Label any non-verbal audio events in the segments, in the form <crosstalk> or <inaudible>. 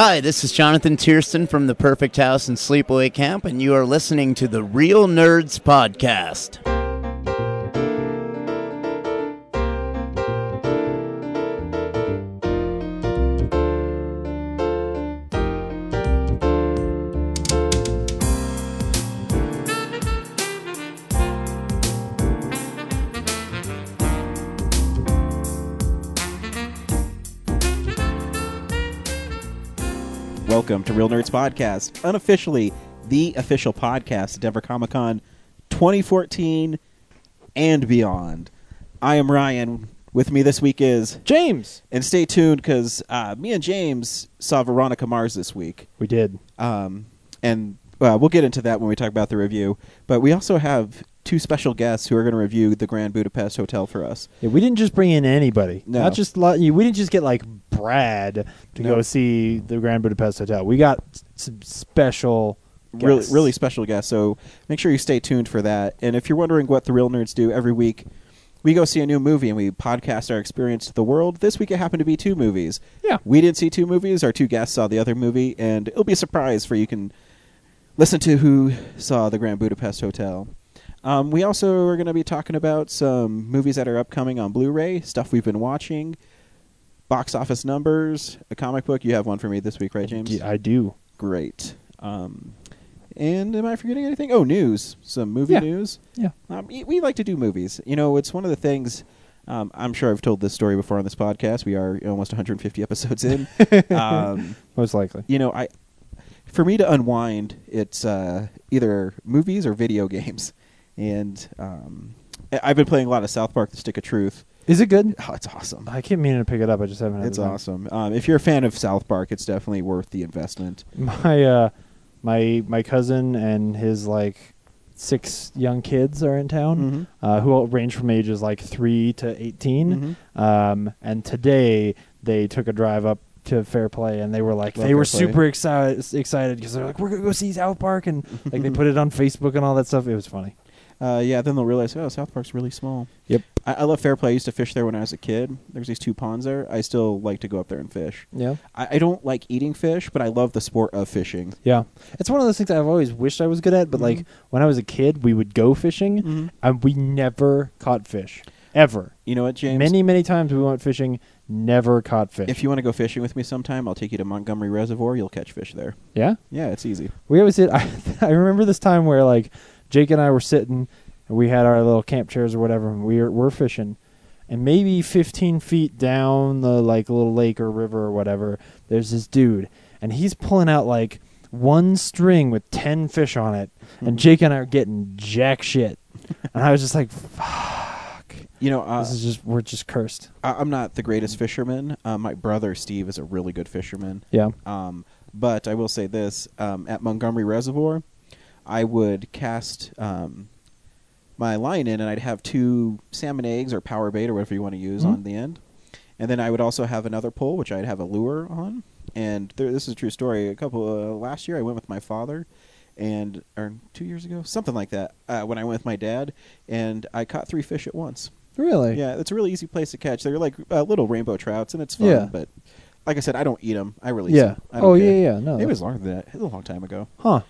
Hi, this is Jonathan Tiersten from the Perfect House and Sleepaway Camp, and you are listening to the Real Nerds Podcast. Real Nerds Podcast, unofficially the official podcast at Denver Comic Con 2014 and beyond. I am Ryan. With me this week is James. and stay tuned because uh, me and James saw Veronica Mars this week, We did. um, and uh, we'll get into that when we talk about the review. But we also have two special guests who are going to review the Grand Budapest Hotel for us. Yeah, we didn't just bring in anybody. No. Not just lot, we didn't just get like Brad to No. go see the Grand Budapest Hotel. We got some special really guests. really special guest. So make sure you stay tuned for that. And if you're wondering what the real nerds do every week, we go see a new movie and we podcast our experience to the world. This week it happened to be two movies. Yeah. We didn't see two movies. Our two guests saw the other movie, and it'll be a surprise for you can listen to who saw the Grand Budapest Hotel. Um, we also are going to be talking about some movies that are upcoming on Blu-ray, stuff we've been watching, box office numbers, a comic book. You have one for me this week, right, James? Yeah, I do. Great. Um, and am I forgetting anything? Oh, news. Some movie Yeah. news. Yeah. Um, we we like to do movies. You know, it's one of the things. Um, I'm sure I've told this story before on this podcast. We are almost 150 episodes in. <laughs> um, Most likely. you know, I for me to unwind, it's uh, either movies or video games. And um, I've been playing a lot of South Park: The Stick of Truth. Is it good? Oh, it's awesome. I keep meaning to pick it up. I just haven't. It's awesome. Um, if you're a fan of South Park, it's definitely worth the investment. <laughs> My uh, my my cousin and his like six young kids are in town, Mhm. uh, who all range from ages like three to 18 Mhm. Um, and today they took a drive up to Fairplay, and they were like, Love they were Play. super excited excited because they're like, we're gonna go see South Park, and like they <laughs> put it on Facebook and all that stuff. It was funny. Uh, yeah, then they'll realize, oh, South Park's really small. Yep. I, I love Fairplay. I used to fish there when I was a kid. There's these two ponds there. I still like to go up there and fish. Yeah. I, I don't like eating fish, but I love the sport of fishing. Yeah, it's one of those things I've always wished I was good at. But like Mhm. when I was a kid, we would go fishing, Mhm. and we never caught fish ever. You know what, James? Many many times we went fishing, never caught fish. If you want to go fishing with me sometime, I'll take you to Montgomery Reservoir. You'll catch fish there. yeah, Yeah, it's easy. we always did. <laughs> I, I remember this time where like Jake and I were sitting, and we had our little camp chairs or whatever, and we were we're fishing, and maybe 15 feet down the like little lake or river or whatever, there's this dude, and he's pulling out like one string with 10 fish on it, Mhm. and Jake and I are getting jack shit, <laughs> and I was just like, fuck, You know, uh, this is just we're just cursed. I, I'm not the greatest fisherman. Uh, my brother Steve is a really good fisherman. Yeah. Um, but I will say this: um, at Montgomery Reservoir, I would cast um, my line in, and I'd have two salmon eggs or power bait or whatever you want to use Mhm. on the end, and then I would also have another pole, which I'd have a lure on. And there, this is a true story. A couple uh, last year, I went with my father, and or two years ago, something like that. Uh, when I went with my dad, and I caught three fish at once. Really? Yeah, it's a really easy place to catch. They're like uh, little rainbow trouts, and it's fun. Yeah. But like I said, I don't eat them. I release Yeah. them. I Oh care. yeah, yeah. No. It was longer than that. It was a long time ago. Huh.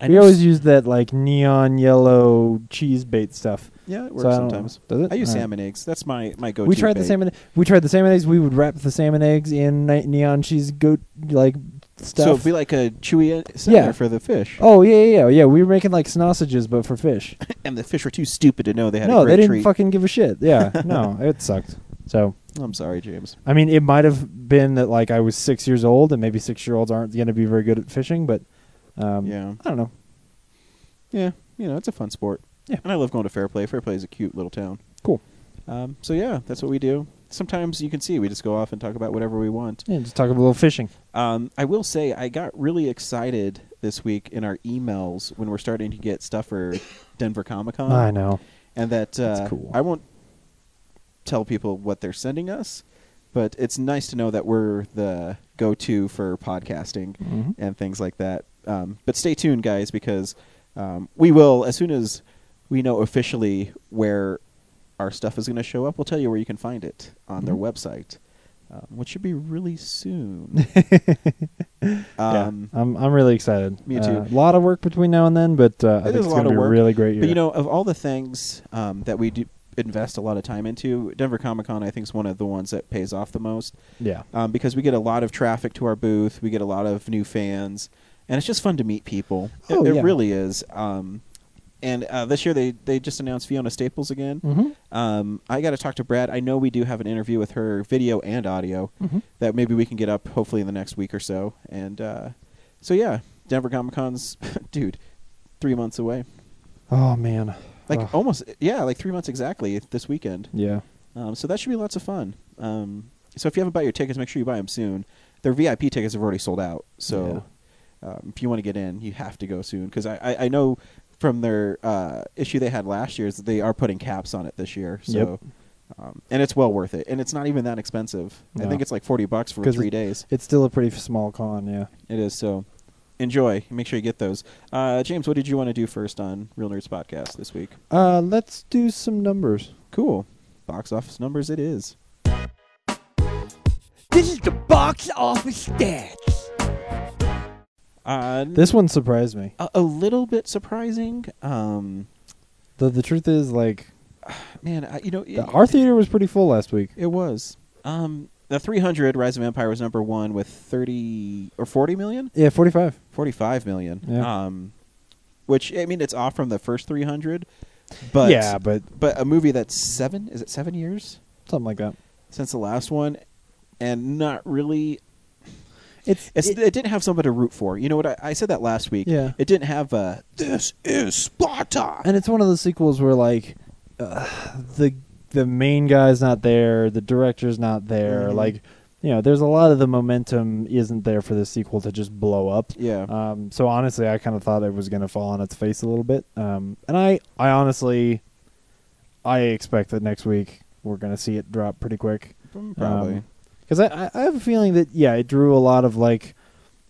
I we always use that like neon yellow cheese bait stuff. yeah, it works So I don't know. sometimes. Does it? I use All right. salmon eggs. That's my my go-to. We tried the salmon. We tried the salmon eggs. We would wrap the salmon eggs in ni- neon cheese goat like stuff. So it'd be like a chewy center Yeah. for the fish. oh yeah, yeah, yeah, yeah. We were making like sausages, but for fish. <laughs> and the fish were too stupid to know they had no, a great they didn't treat. fucking give a shit. Yeah, <laughs> no, it sucked. So I'm sorry, James. I mean, it might have been that like I was six years old, and maybe six year olds aren't going to be very good at fishing, but um, Yeah. I don't know. Yeah, you know, it's a fun sport. Yeah. And I love going to Fairplay. Fairplay is a cute little town. Cool. Um, so yeah, that's what we do. Sometimes you can see we just go off and talk about whatever we want. Yeah, just talk a little fishing. Um, I will say I got really excited this week in our emails when we're starting to get stuff for Denver Comic Con. I know. and that uh, That's cool. I won't tell people what they're sending us, but it's nice to know that we're the go-to for podcasting Mhm. and things like that. Um, but stay tuned, guys, because um, we will as soon as we know officially where our stuff is going to show up. We'll tell you where you can find it on their Mhm. website, um, which should be really soon. <laughs> Um, yeah, I'm I'm really excited. Me Uh, too. a lot of work between now and then, but uh, I think it's going to be a work, really great year. But you know, of all the things um, that we do invest a lot of time into, Denver Comic Con I think is one of the ones that pays off the most yeah, um, because we get a lot of traffic to our booth, we get a lot of new fans, and it's just fun to meet people. It, Oh, it yeah. really is. Um, and uh, this year they they just announced Fiona Staples again. mm-hmm. Um, I got to talk to Brad. I know we do have an interview with her, video and audio, Mhm. that maybe we can get up hopefully in the next week or so. And uh, so yeah, Denver Comic Con's, <laughs> dude, three months away. Oh man, Like Ugh. almost, yeah, like three months exactly this weekend. yeah, Um, so that should be lots of fun. Um, so if you haven't bought your tickets, make sure you buy them soon. Their VIP tickets have already sold out. So um, if you want to get in, you have to go soon because I, I, I know from their uh, issue they had last year is that they are putting caps on it this year. So. Yep. Um, and it's well worth it, and it's not even that expensive. I think it's like forty bucks for three days. it's still a pretty small con. Yeah. It is so. Enjoy. Make sure you get those. Uh, James, what did you want to do first on Real Nerds Podcast this week? Uh, let's do some numbers. Cool. Box office numbers. It is. This is the box office stats. Uh, This one surprised me. a, a little bit surprising. Um, The the truth is, like, <sighs> man, I, you know, it, the, our theater was pretty full last week. it was. Um, the 300 Rise of Empire was number one with 30 or 40 million, Yeah, forty five. 45 million. Yeah. Um, which I mean, it's off from the first 300, but yeah, but but a movie that's seven is it seven years something like that. since the last one, and not really. It's, It's, it- it, didn't have somebody to root for. You know what? I, I said that last week. Yeah. It didn't have a. This is Sparta. and it's one of those sequels where like uh, the the main guy's not there, the director's not there. Mhm. Like, you know, there's a lot of the momentum isn't there for the sequel to just blow up. yeah. Um, so honestly, I kind of thought it was going to fall on its face a little bit. Um, and I, I honestly, I expect that next week we're going to see it drop pretty quick. Probably. Because I, I, have a feeling that yeah, it drew a lot of like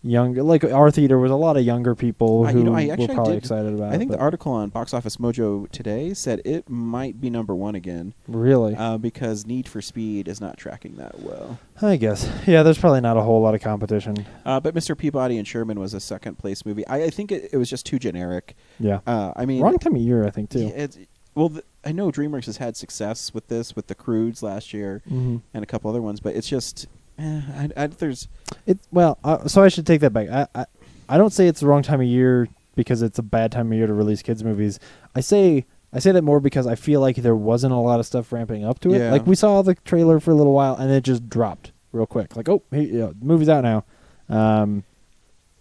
younger, like our theater was a lot of younger people I- who you know, I were probably did- excited about. It. I it, think the article on Box Office Mojo today said it might be number one again really, uh, because Need for Speed is not tracking that well. I guess yeah. There's probably not a whole lot of competition. Uh, but Mr. Peabody and Sherman was a second place movie. I, I think it, it was just too generic. Yeah, Uh, I mean, wrong time of year, I think too. yeah, well, th- I know DreamWorks has had success with this with the Croods last year hmm and a couple other ones, but it's just eh, I, I, there's It well, uh, so I should take that back. I, I I don't say it's the wrong time of year because it's a bad time of year to release kids movies. I say I say that more because I feel like there wasn't a lot of stuff ramping up to it. Yeah. Like we saw the trailer for a little while and it just dropped real quick. Like oh, hey, you know, the movie's out now. Um,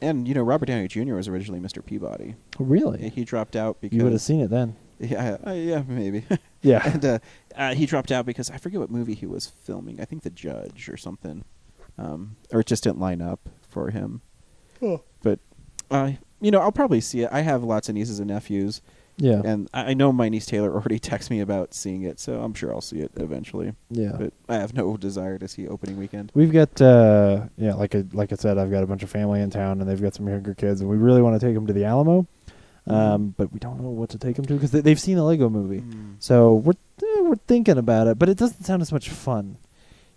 and you know Robert Downey Jr. was originally Mr. Peabody. really, He dropped out because you would have seen it then. Yeah uh, yeah maybe. <laughs> Yeah, and uh, uh, he dropped out because I forget what movie he was filming. I think The Judge or something, um, or it just didn't line up for him. But uh, you know, I'll probably see it. I have lots of nieces and nephews, yeah, and I I know my niece Taylor <laughs> already texted me about seeing it, so I'm sure I'll see it eventually. yeah. But I have no desire to see opening weekend. We've got uh yeah, like I, like I said, I've got a bunch of family in town, and they've got some younger kids, and we really want to take them to the Alamo. Um, but we don't know what to take them to because they, they've seen the Lego Movie, Mm. so we're eh, we're thinking about it, but it doesn't sound as much fun.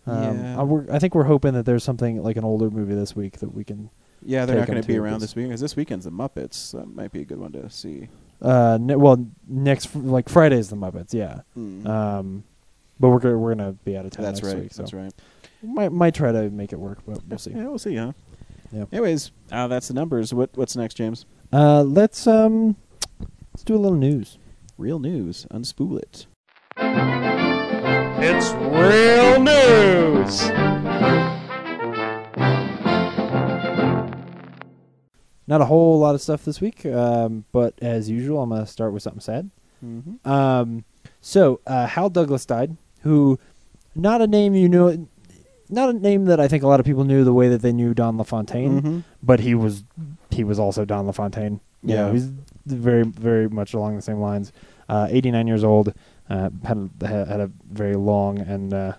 Um, Yeah. I, I think we're hoping that there's something like an older movie this week that we can. Yeah, they're not going to be around this- weekend because this weekend's the Muppets. That might be a good one to see. Uh, ne- well, next fr- like Friday's the Muppets, yeah. Mm. Um, but we're gonna, we're gonna be out of town That's next right. week, so That's right. might might try to make it work, but we'll see. Yeah, we'll see, huh? Yeah. Anyways, uh, that's the numbers. What What's next, James? Uh, let's um, let's do a little news. Real news. Unspool it. It's real news. Not a whole lot of stuff this week, um, but as usual, I'm gonna start with something sad. Mm-hmm. Um, so uh, Hal Douglas died, who, not a name you know, not a name that I think a lot of people knew the way that they knew Don LaFontaine, Mm-hmm. but he was he was also Don LaFontaine. You know, Yeah. he's very very much along the same lines. Uh, 89 years old, uh, had a, had a very long and uh,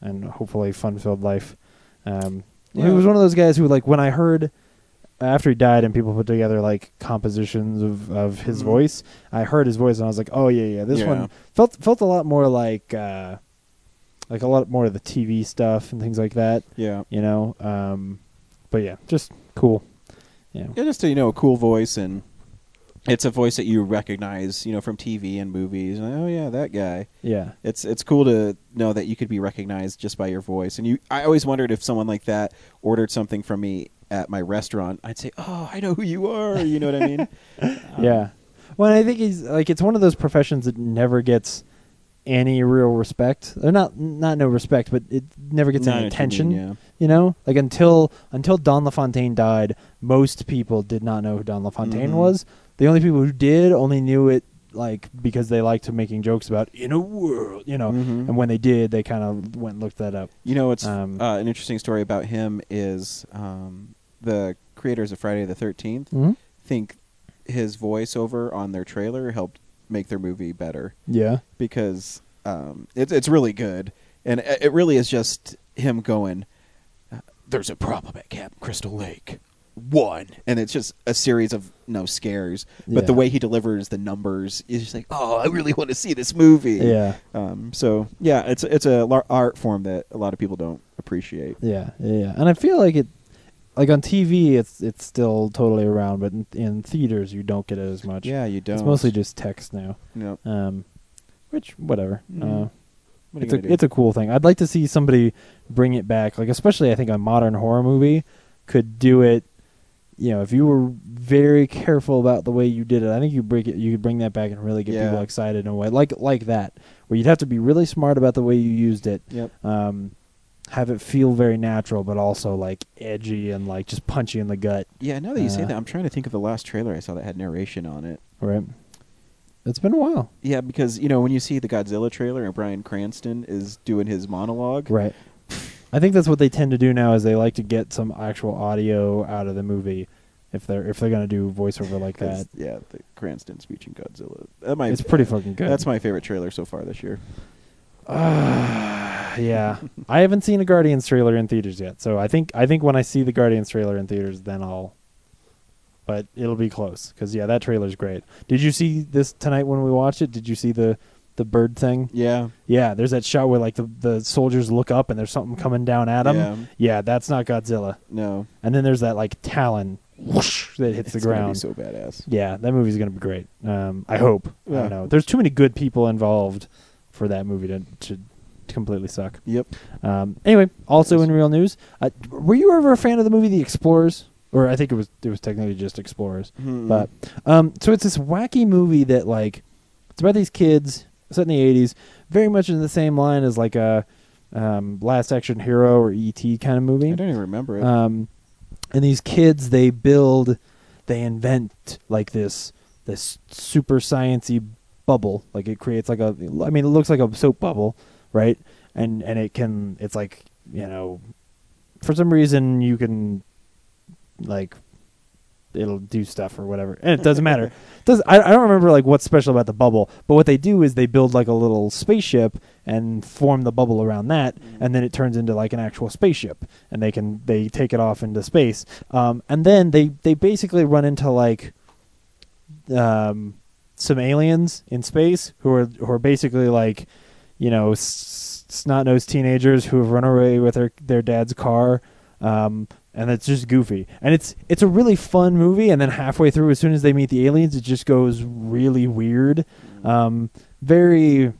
and hopefully fun filled life. Um, He was one of those guys who, like, when I heard after he died and people put together like compositions of, of his Mhm. voice, I heard his voice and I was like, oh yeah, yeah, this Yeah. one felt felt a lot more like uh, like a lot more of the TV stuff and things like that Yeah. you know. Um, but yeah, just cool. Yeah. Yeah, just a, you know a cool voice and it's a voice that you recognize, you know, from TV and movies. And, oh yeah, that guy. Yeah. It's it's cool to know that you could be recognized just by your voice. And you, I always wondered if someone like that ordered something from me at my restaurant, I'd say, "Oh, I know who you are." You know what I mean? Um, <laughs> yeah. Well, I think he's like it's one of those professions that never gets any real respect. Or not not no respect, but it never gets any what you attention. mean, yeah. You know, like until until Don LaFontaine died, most people did not know who Don LaFontaine Mhm. was. The only people who did only knew it like because they liked making jokes about in a world, you know. Mhm. And when they did, they kind of went and looked that up. You know, it's Um, uh, an interesting story about him is um, the creators of Friday the 13th Mm-hmm. think his voiceover on their trailer helped make their movie better Yeah. because um, it's it's really good, and it really is just him going. There's a problem at Camp Crystal Lake. One, and it's just a series of no scares, but the way he delivers the numbers is just like, oh, I really want to see this movie. Yeah. Um, so yeah, it's it's a lar- art form that a lot of people don't appreciate. Yeah, yeah, yeah. And I feel like it, like on TV, it's it's still totally around, but in, in theaters, you don't get it as much. Yeah, you don't. it's mostly just text now. No. Um, which whatever. Mhm. Uh, What it's a do? it's a cool thing. I'd like to see somebody bring it back. Like especially, I think a modern horror movie could do it. You know, if you were very careful about the way you did it, I think you bring it. You could bring that back and really get Yeah. people excited in a way like like that, where you'd have to be really smart about the way you used it. Yep. Um, have it feel very natural, but also like edgy and like just punchy in the gut. Yeah, now that you say Uh, that, I'm trying to think of the last trailer I saw that had narration on it. Right. It's been a while. Yeah, because you know when you see the Godzilla trailer and Bryan Cranston is doing his monologue, Right. I think that's what they tend to do now is they like to get some actual audio out of the movie if they're if they're gonna do voiceover like 'cause, that. Yeah, the Cranston speech in Godzilla. That might, It's pretty fucking good. That's my favorite trailer so far this year. <sighs> yeah. I haven't seen a Guardians trailer in theaters yet, so I think I think when I see the Guardians trailer in theaters, then I'll. But it'll be close because yeah, that trailer's great. Did you see this tonight when we watched it? Did you see the the bird thing? Yeah, Yeah, there's that shot where like the the soldiers look up and there's something coming down at them. Yeah. Yeah, that's not Godzilla. no, And then there's that like talon whoosh, that hits it's the ground. be so badass. yeah, that movie's gonna be great. Um, I hope. I don't know. There's too many good people involved for that movie to to completely suck. Yep. Um, anyway, also in real news, uh, were you ever a fan of the movie The Explorers? Or I think it was it was technically just Explorers. Mhm. But um, so it's this wacky movie that like it's about these kids set in the '80s, very much in the same line as like a um, Last Action Hero or ET kind of movie. I don't even remember it. Um, and these kids, they build, they invent like this this super sciency bubble. Like it creates like a, I mean, it looks like a soap bubble, right? And and it can, it's like you know, for some reason you can, like, it'll do stuff or whatever, and it doesn't matter. <laughs> Does I, I don't remember like what's special about the bubble, but what they do is they build like a little spaceship and form the bubble around that, and then it turns into like an actual spaceship, and they can they take it off into space, um, and then they they basically run into like um, some aliens in space who are who are basically like you know s- snot nosed teenagers who have run away with their their dad's car. Um, and it's just goofy, and it's it's a really fun movie. And then halfway through, as soon as they meet the aliens, it just goes really weird. Um, very,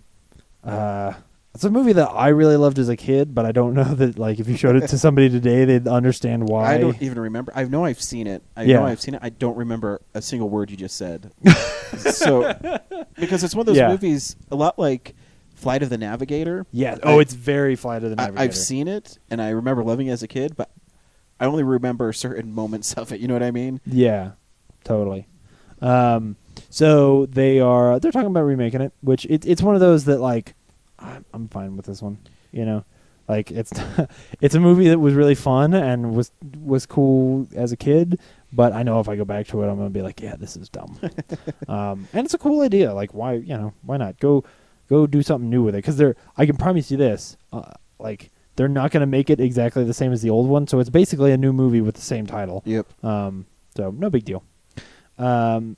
uh, it's a movie that I really loved as a kid, but I don't know that like if you showed it to <laughs> somebody today, they'd understand why. I don't even remember. I know I've seen it. I Yeah. know I've seen it. I don't remember a single word you just said. <laughs> so, because it's one of those Yeah. movies, a lot like Flight of the Navigator. yeah. I- Oh, it's very Flight of the I, Navigator. I've seen it, and I remember loving it as a kid, but I only remember certain moments of it. You know what I mean? Yeah, totally. Um, so they are they're talking about remaking it, which it, it's one of those that like I'm, I'm fine with this one. You know, like it's <laughs> it's a movie that was really fun and was was cool as a kid, but I know if I go back to it, I'm gonna be like, yeah, this is dumb. <laughs> um, and it's a cool idea. Like, why you know why not go go do something new with it? Because they're I can promise you this, uh, like. They're not going to make it exactly the same as the old one, so it's basically a new movie with the same title. Yep. Um, so no big deal. Um,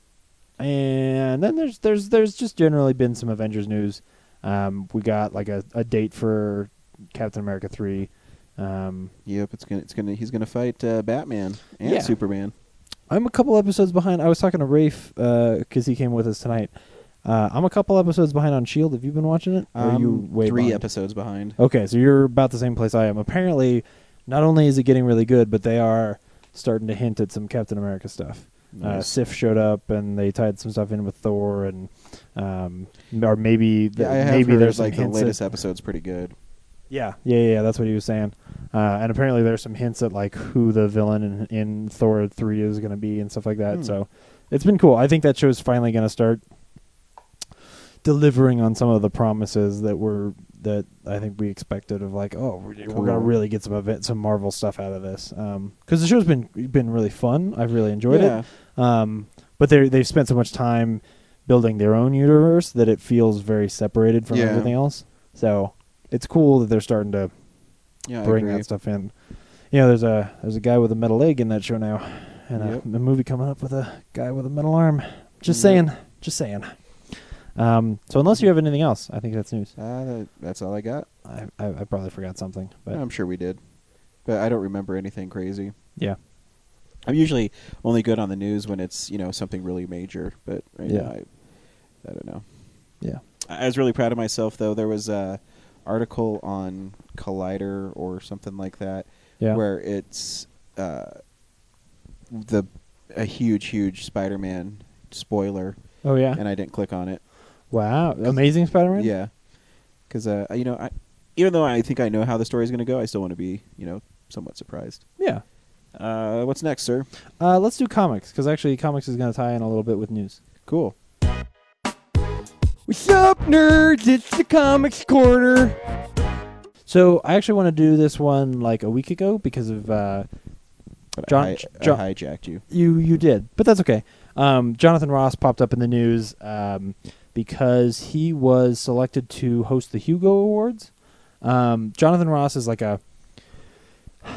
and then there's there's there's just generally been some Avengers news. Um, we got like a, a date for Captain America three. Um, Yep, it's gonna it's gonna he's gonna fight uh, Batman and Yeah. Superman. I'm a couple episodes behind. I was talking to Rafe because he came with us tonight. Uh, I'm a couple episodes behind on Shield. Have you been watching it? Or are Um, you way three behind? episodes behind. Okay, so you're about the same place I am. Apparently, not only is it getting really good, but they are starting to hint at some Captain America stuff. Uh, Sif showed up, and they tied some stuff in with Thor, and um, or maybe the, yeah, I have maybe heard there's like the hints at- latest episode's pretty good. yeah, yeah, yeah, yeah, that's what he was saying. Uh, and apparently, there's some hints at like who the villain in, in Thor three is going to be and stuff like that. Hmm. So it's been cool. I think that show's finally going to start delivering on some of the promises that were that I think we expected of like, oh, we're, we're going to really get some event, some Marvel stuff out of this. Because the show's been been really fun. I've really enjoyed yeah. it. Um, but they they've spent so much time building their own universe that it feels very separated from Yeah. everything else. So it's cool that they're starting to Yeah, bring that stuff in. You know, there's a there's a guy with a metal leg in that show now, and Yep. a, a movie coming up with a guy with a metal arm. Just Yep. saying, just saying. Um, so unless you have anything else, I think that's news. Uh, that, that's all I got. I, I, I probably forgot something, but I'm sure we did, but I don't remember anything crazy. yeah, I'm usually only good on the news when it's you know something really major, but right Yeah. now I, I don't know. yeah. I I was really proud of myself though. There was a article on Collider or something like that Yeah. where it's uh, the a huge huge Spider-Man spoiler, Oh yeah. and I didn't click on it. Wow. Amazing Spider-Man. Yeah, because uh, you know, I, even though I think I know how the story is going to go, I still want to be you know somewhat surprised. Yeah. Uh, what's next, sir? Uh, let's do comics because actually comics is going to tie in a little bit with news. Cool. What's up, nerds? It's the Comics Corner. So I actually want to do this one like a week ago because of uh, But John- I, John- I hijacked you. You you did, but that's okay. Um, Jonathan Ross popped up in the news um, because he was selected to host the Hugo Awards. Um, Jonathan Ross is like a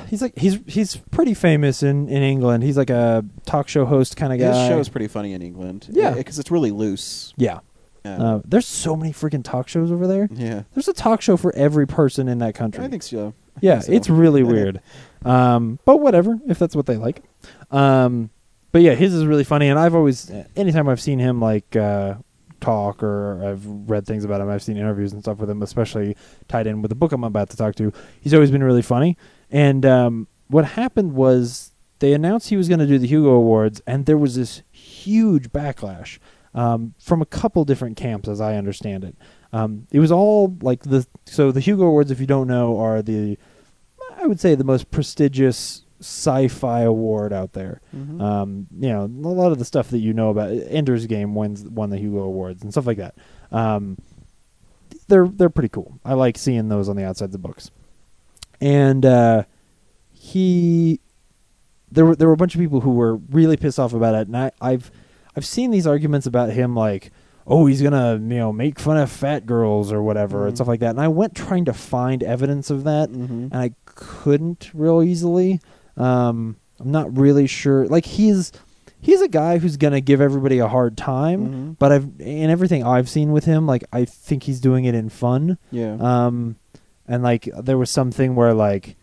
he's like he's he's pretty famous in, in England. He's like a talk show host kind of guy. His show's pretty funny in England. Yeah. because it's really loose. yeah. Yeah. Uh, there's so many freaking talk shows over there. yeah. There's a talk show for every person in that country. I think so. I Yeah, think so. it's really <laughs> weird. Um, but whatever, if that's what they like. Um, but yeah, his is really funny, and I've always, anytime I've seen him like uh, talk or I've read things about him, I've seen interviews and stuff with him, especially tied in with the book I'm about to talk to. He's always been really funny. And um, what happened was they announced he was going to do the Hugo Awards, and there was this huge backlash um, from a couple different camps, as I understand it. Um, it was all like the so the Hugo Awards, if you don't know, are the I would say the most prestigious sci-fi award out there. Mhm. Um, you know, a lot of the stuff that you know about Ender's Game wins won the Hugo Awards and stuff like that. Um, they're they're pretty cool. I like seeing those on the outsides of books. And uh, he, there were there were a bunch of people who were really pissed off about it, and I, I've I've seen these arguments about him like. Oh, he's gonna, you know, make fun of fat girls or whatever and Mhm. stuff like that. And I went trying to find evidence of that, Mhm. and I couldn't real easily. Um, I'm not really sure. Like he's he's a guy who's gonna give everybody a hard time, Mhm. but I've in everything I've seen with him, like I think he's doing it in fun. Yeah. Um, and like there was something where like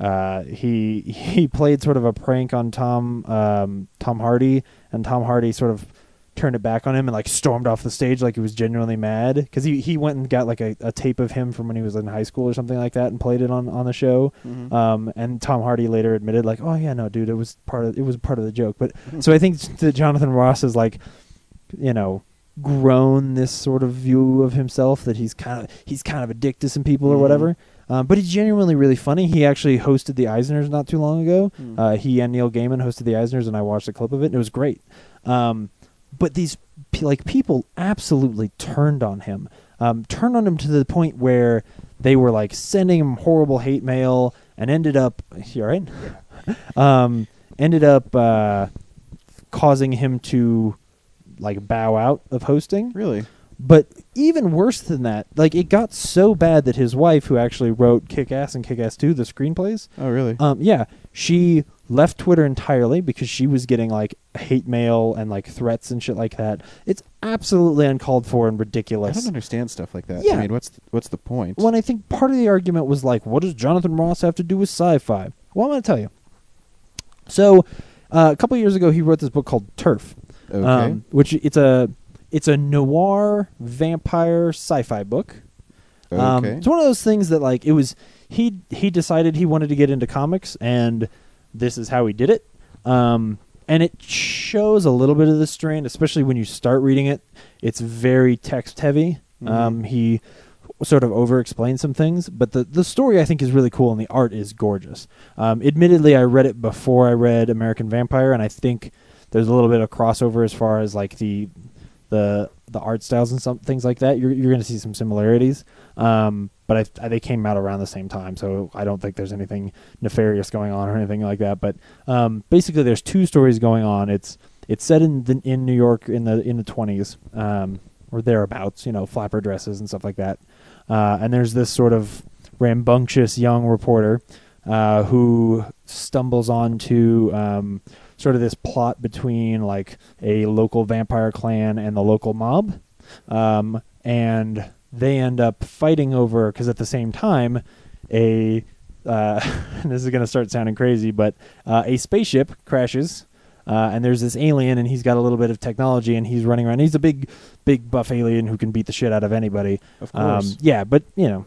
uh, he <laughs> he played sort of a prank on Tom um, Tom Hardy, and Tom Hardy sort of turned it back on him and like stormed off the stage like he was genuinely mad because he he went and got like a, a tape of him from when he was in high school or something like that and played it on on the show. Mhm. Um, and Tom Hardy later admitted, like, "Oh yeah, no, dude, it was part of it was part of the joke." But so I think that Jonathan Ross is like, you know, grown this sort of view of himself that he's kind of he's kind of a dick to some people or Mhm. whatever. Um, but he's genuinely really funny. He actually hosted the Eisners not too long ago. Hmm. Uh, he and Neil Gaiman hosted the Eisners, and I watched a clip of it, and it was great. Um, but these like people absolutely turned on him, um, turned on him to the point where they were like sending him horrible hate mail, and ended up you all right? <laughs> um, ended up uh, causing him to like bow out of hosting. Really? But even worse than that, like it got so bad that his wife, who actually wrote Kick Ass and Kick Ass Two, the screenplays, Oh, really? um, yeah, she left Twitter entirely because she was getting like hate mail and like threats and shit like that. It's absolutely uncalled for and ridiculous. I don't understand stuff like that. Yeah. I mean, what's what's the point? When I think part of the argument was like, what does Jonathan Ross have to do with sci-fi? Well, I'm going to tell you. So, uh, a couple years ago, he wrote this book called Turf, okay. um, which it's a it's a noir vampire sci-fi book. Um, okay. it's one of those things that like it was he he decided he wanted to get into comics and this is how he did it. Um, and it shows a little bit of the strain, especially when you start reading it. It's very text heavy. Mhm. Um, he sort of over explains some things, but the the story I think is really cool and the art is gorgeous. Um, admittedly, I read it before I read American Vampire, and I think there's a little bit of crossover as far as like the the the art styles and some things like that. You're you're going to see some similarities, um, but I, I, they came out around the same time, so I don't think there's anything nefarious going on or anything like that. But um, basically, there's two stories going on. It's it's set in the, in New York in the in the 20s um, or thereabouts, you know, flapper dresses and stuff like that. Uh, and there's this sort of rambunctious young reporter uh, who stumbles onto um, sort of this plot between like a local vampire clan and the local mob, um, and they end up fighting over because at the same time, a uh, <laughs> this is going to start sounding crazy, but uh, a spaceship crashes. Uh, and there's this alien, and he's got a little bit of technology, and he's running around. He's a big, big buff alien who can beat the shit out of anybody. of course. Um, yeah, but you know,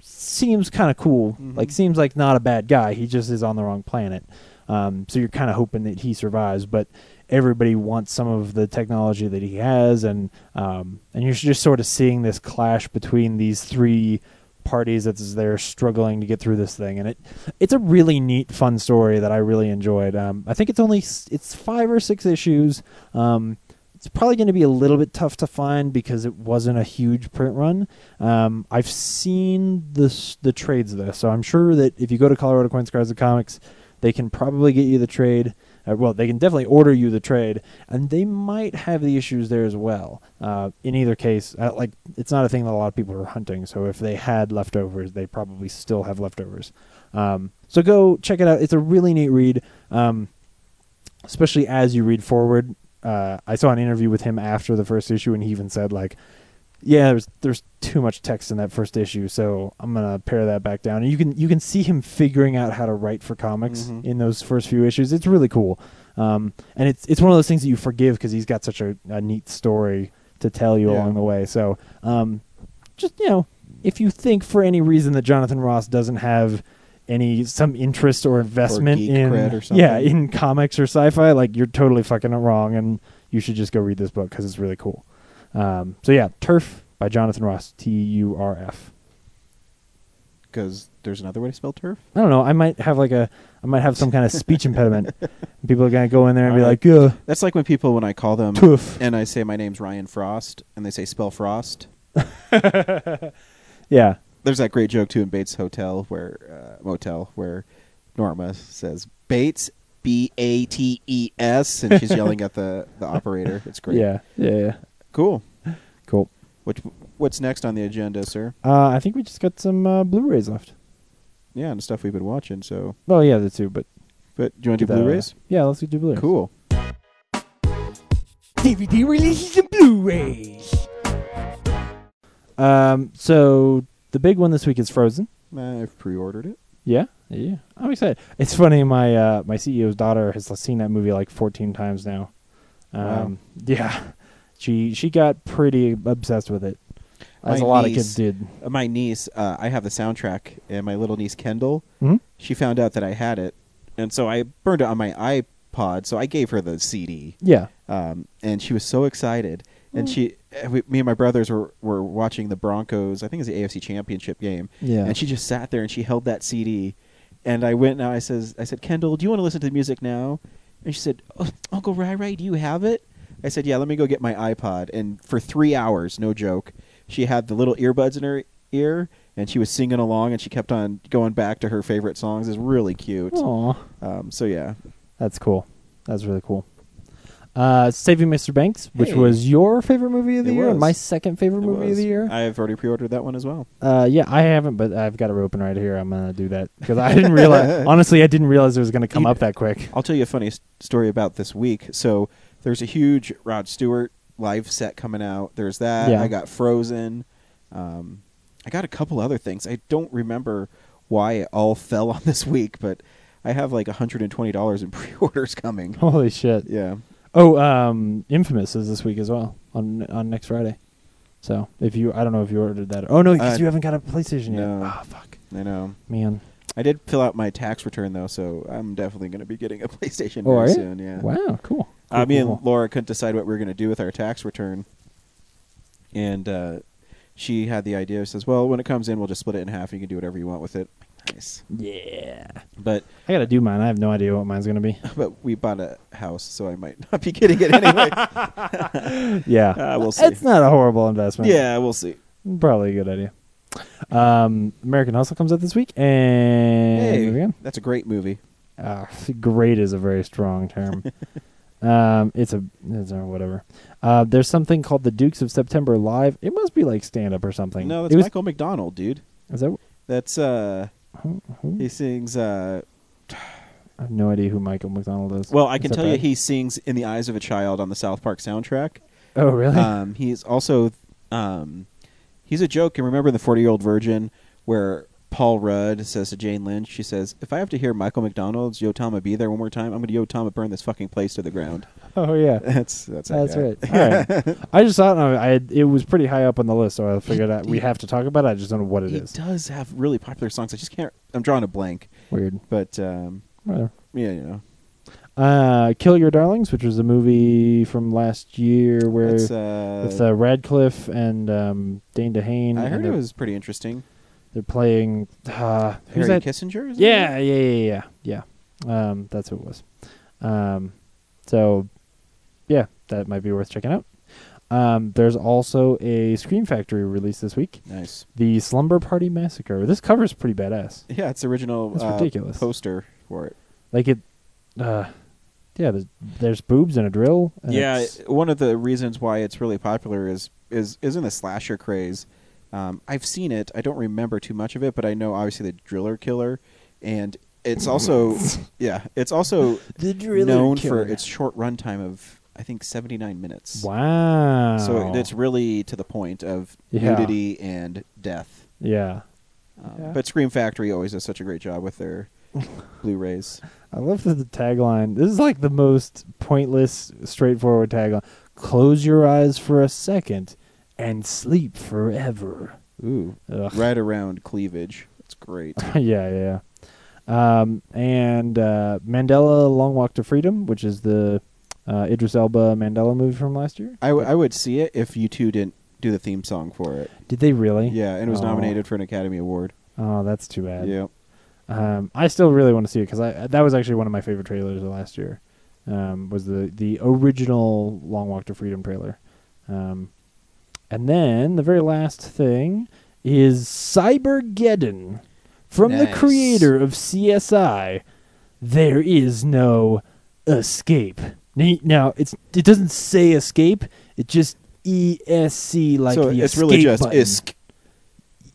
seems kind of cool. Mhm. Like seems like not a bad guy. He just is on the wrong planet. Um, so you're kind of hoping that he survives, but everybody wants some of the technology that he has, and um, and you're just sort of seeing this clash between these three parties that's they're struggling to get through this thing, and it it's a really neat, fun story that I really enjoyed. Um, I think it's only it's five or six issues. Um, it's probably going to be a little bit tough to find because it wasn't a huge print run. Um, I've seen this the trades though, so I'm sure that if you go to Colorado Coins Cards and Comics, they can probably get you the trade. Uh, well, they can definitely order you the trade, and they might have the issues there as well. Uh, in either case, uh, like it's not a thing that a lot of people are hunting. So if they had leftovers, they probably still have leftovers. Um, so go check it out. It's a really neat read, um, especially as you read forward. Uh, I saw an interview with him after the first issue, and he even said like, "Yeah, there's there's too much text in that first issue, so I'm gonna pare that back down." And you can you can see him figuring out how to write for comics Mhm. in those first few issues. It's really cool, um, and it's it's one of those things that you forgive because he's got such a, a neat story to tell you Yeah. along the way. So um, just you know, if you think for any reason that Jonathan Ross doesn't have any some interest or investment geek in or yeah in comics or sci-fi, like you're totally fucking wrong, and you should just go read this book because it's really cool. Um, so yeah, Turf by Jonathan Ross, T U R F. Because there's another way to spell turf. I don't know. I might have like a, I might have some kind of speech impediment. <laughs> People are gonna go in there and be Alright. like, "Yeah, That's like when people, when I call them Turf." and I say my name's Ryan Frost, and they say spell Frost. <laughs> yeah, There's that great joke too in Bates Hotel where uh, motel where Norma says Bates B A T E S, and she's yelling at the the operator. It's great. yeah, yeah, yeah. Cool. Cool. Which what's next on the agenda, sir? Uh, I think we just got some uh, Blu-rays left. Yeah, and stuff we've been watching. So, Oh yeah, the two, but but do you want to do uh, Blu-rays? yeah, let's do Blu-rays. Cool. DVD releases and Blu-rays. Um, so the big one this week is Frozen. I've pre-ordered it. Yeah, yeah. I'm excited. It's funny. My uh, my CEO's daughter has seen that movie like 14 times now. Um, Wow. Yeah, she she got pretty obsessed with it, as My a lot of kids did. Uh, my niece, uh, I have the soundtrack, and my little niece Kendall, hmm she found out that I had it, and so I burned it on my iPod. So I gave her the CD, Yeah. um, and she was so excited. And Mm. she, uh, we, me and my brothers were, were watching the Broncos. I think it was the AFC Championship game, Yeah. and she just sat there and she held that CD. And I went now. I says, I said, Kendall, do you want to listen to the music now? And she said, oh, Uncle Rai Rai, do you have it? I said, Yeah. Let me go get my iPod. And for three hours, no joke, she had the little earbuds in her ear, and she was singing along, and she kept on going back to her favorite songs. It's really cute. Aw, Um, so yeah, that's cool. That's really cool. Uh, Saving Mr. Banks, which Hey. was your favorite movie of the It year, and was. my second favorite It movie of was. the year. I've already pre-ordered that one as well. Uh, yeah, I haven't, but I've got it open right here. I'm gonna do that because I didn't realize. <laughs> honestly, I didn't realize it was gonna come You- up that quick. I'll tell you a funny s- story about this week. So there's a huge Rod Stewart live set coming out. There's that. Yeah. I got Frozen. Um, I got a couple other things. I don't remember why it all <laughs> fell on this week, but I have like $120 in <laughs> pre-orders coming. Holy shit! Yeah. Oh, um, Infamous is this week as well on on next Friday. So if you, I don't know if you ordered that. Oh no, because Uh, you haven't got a PlayStation yet. no. Oh fuck, I know. man. I did fill out my tax return though, so I'm definitely going to be getting a <laughs> PlayStation Oh, very soon. Yeah. Wow, cool. Uh, Cool, me cool, and Laura couldn't decide what we were going to do with our tax return, and uh, she had the idea. Says, "Well, when it comes in, we'll just split it in half, and you can do whatever you want with it." Nice. Yeah, but I gotta do mine. I have no idea what mine's gonna be. <laughs> but we bought a house, so I might <laughs> not be getting it anyway. <laughs> yeah, Uh, we'll see. It's not a horrible investment. yeah, we'll see. probably a good idea. Um, American Hustle comes out this week, and Hey, that's a great movie. Uh, great is a very strong term. Um, it's a it's a whatever. Uh, there's something called the Dukes of September live. It must be like stand up or something. No, It that's was- Michael McDonald, dude. Is that? That's uh, who- who? he sings. Uh, I have no idea who Michael McDonald is. well, I can tell you, he sings "In the Eyes of a Child" on the South Park soundtrack. Oh really? um, he's also um, he's a joke. And remember the Forty Year Old Virgin, where Paul Rudd says to Jane Lynch, she says, "If I have to hear Michael McDonald's Yah Mo B There one more time, I'm going to Yo Tama burn this fucking place to the ground." oh yeah. <laughs> That's that's That's right. All right. <laughs> I just thought I it was pretty high up on the list, so I figured out we have to talk about it. I just don't know what it is. it he is. does have really popular songs. I just can't. I'm drawing a blank, Weird. but um, Whatever. yeah, you know, Uh, Kill Your Darlings, which was a movie from last year where it's, uh, with uh, Radcliffe and um, Dane DeHaan. I and heard it was pretty interesting. They're playing. Uh, who's Harry that? Kissinger. Is Yeah, yeah, yeah, yeah, yeah. Um, that's who it was. Um, so, yeah, that might be worth checking out. Um, there's also a Scream Factory release this week. nice. The Slumber Party Massacre. This cover's pretty badass. Yeah, it's original That's uh, ridiculous. poster for it. Like it. Uh, yeah, there's, there's boobs and a drill. and yeah, one of the reasons why it's really popular is is is in the slasher craze. Um, I've seen it. I don't remember too much of it, but I know obviously the Driller Killer, and it's also <laughs> yeah, it's also <laughs> the driller known killer. for its short runtime of I think seventy nine minutes. Wow. So it's really to the point of Yeah. nudity and death. yeah. Um, Yeah. But Scream Factory always does such a great job with their <laughs> Blu-rays. I love that the tagline. This is like the most pointless, straightforward tagline. Close your eyes for a second and sleep forever. Ooh, Ugh. right around cleavage. That's great. <laughs> yeah, yeah. Um, and uh, Mandela: Long Walk to Freedom, which is the uh, Idris Elba Mandela movie from last year. I, w- I would see it if U2 didn't do the theme song for it. Did they really? Yeah, and it was Oh. nominated for an Academy Award. Oh, that's too bad. Yeah. Um, I still really want to see it because I that was actually one of my favorite trailers of last year. Um, was the the original Long Walk to Freedom trailer, um, and then the very last thing is Cybergeddon from the creator of CSI. There is no escape. Now it's it doesn't say escape. It just ESC like so the it's really just button. isk.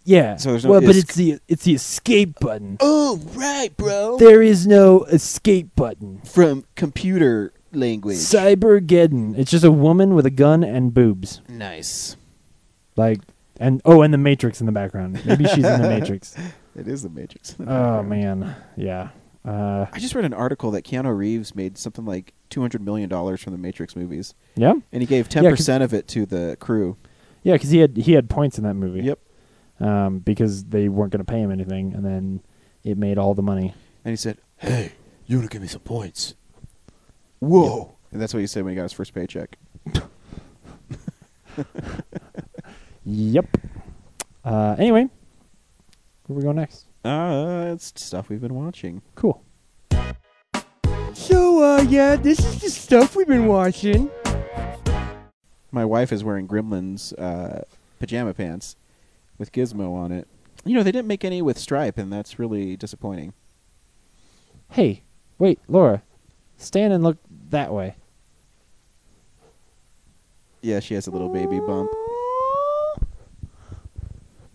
Yeah. So there's no well, but it's the it's the escape button. Oh, right, bro. There is no escape button. From computer language. Cybergeddon. It's just a woman with a gun and boobs. nice. Like and oh, and the Matrix in the background. Maybe she's in the <laughs> Matrix. It is the Matrix. Oh man, yeah. Uh, I just read an article that Keanu Reeves made something like two hundred million dollars from the Matrix movies, yeah, and he gave ten Yeah, percent of it to the crew. yeah. Because he had he had points in that movie. Yep. Um, because they weren't going to pay him anything, and then it made all the money. And he said, "Hey, you want to give me some points?" Whoa! And that's what he said when he got his first paycheck. <laughs> <laughs> Yep. Uh, anyway, where we go next? Uh, it's stuff we've been watching. Cool. So, uh, yeah, this is the stuff we've been watching. My wife is wearing Gremlins uh, pajama pants with Gizmo on it. You know, they didn't make any with Stripe, and that's really disappointing. Hey, wait, Laura, stand and look that way. Yeah, she has a little baby bump.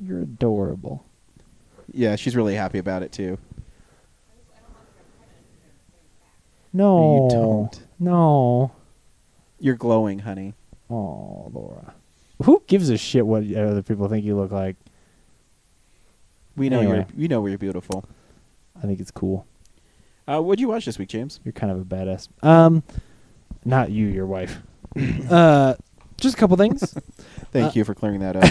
You're adorable. Yeah, she's really happy about it too. No, You don't. no. You're glowing, honey. Oh, Laura. Who gives a shit what other people think you look like? We know Anyway. you're we know you're beautiful. I think it's cool. Uh, what'd you watch this week, James? You're kind of a badass. Um, not you, your wife. <clears throat> uh, just a couple things. <laughs> Thank Uh, you for clearing that up.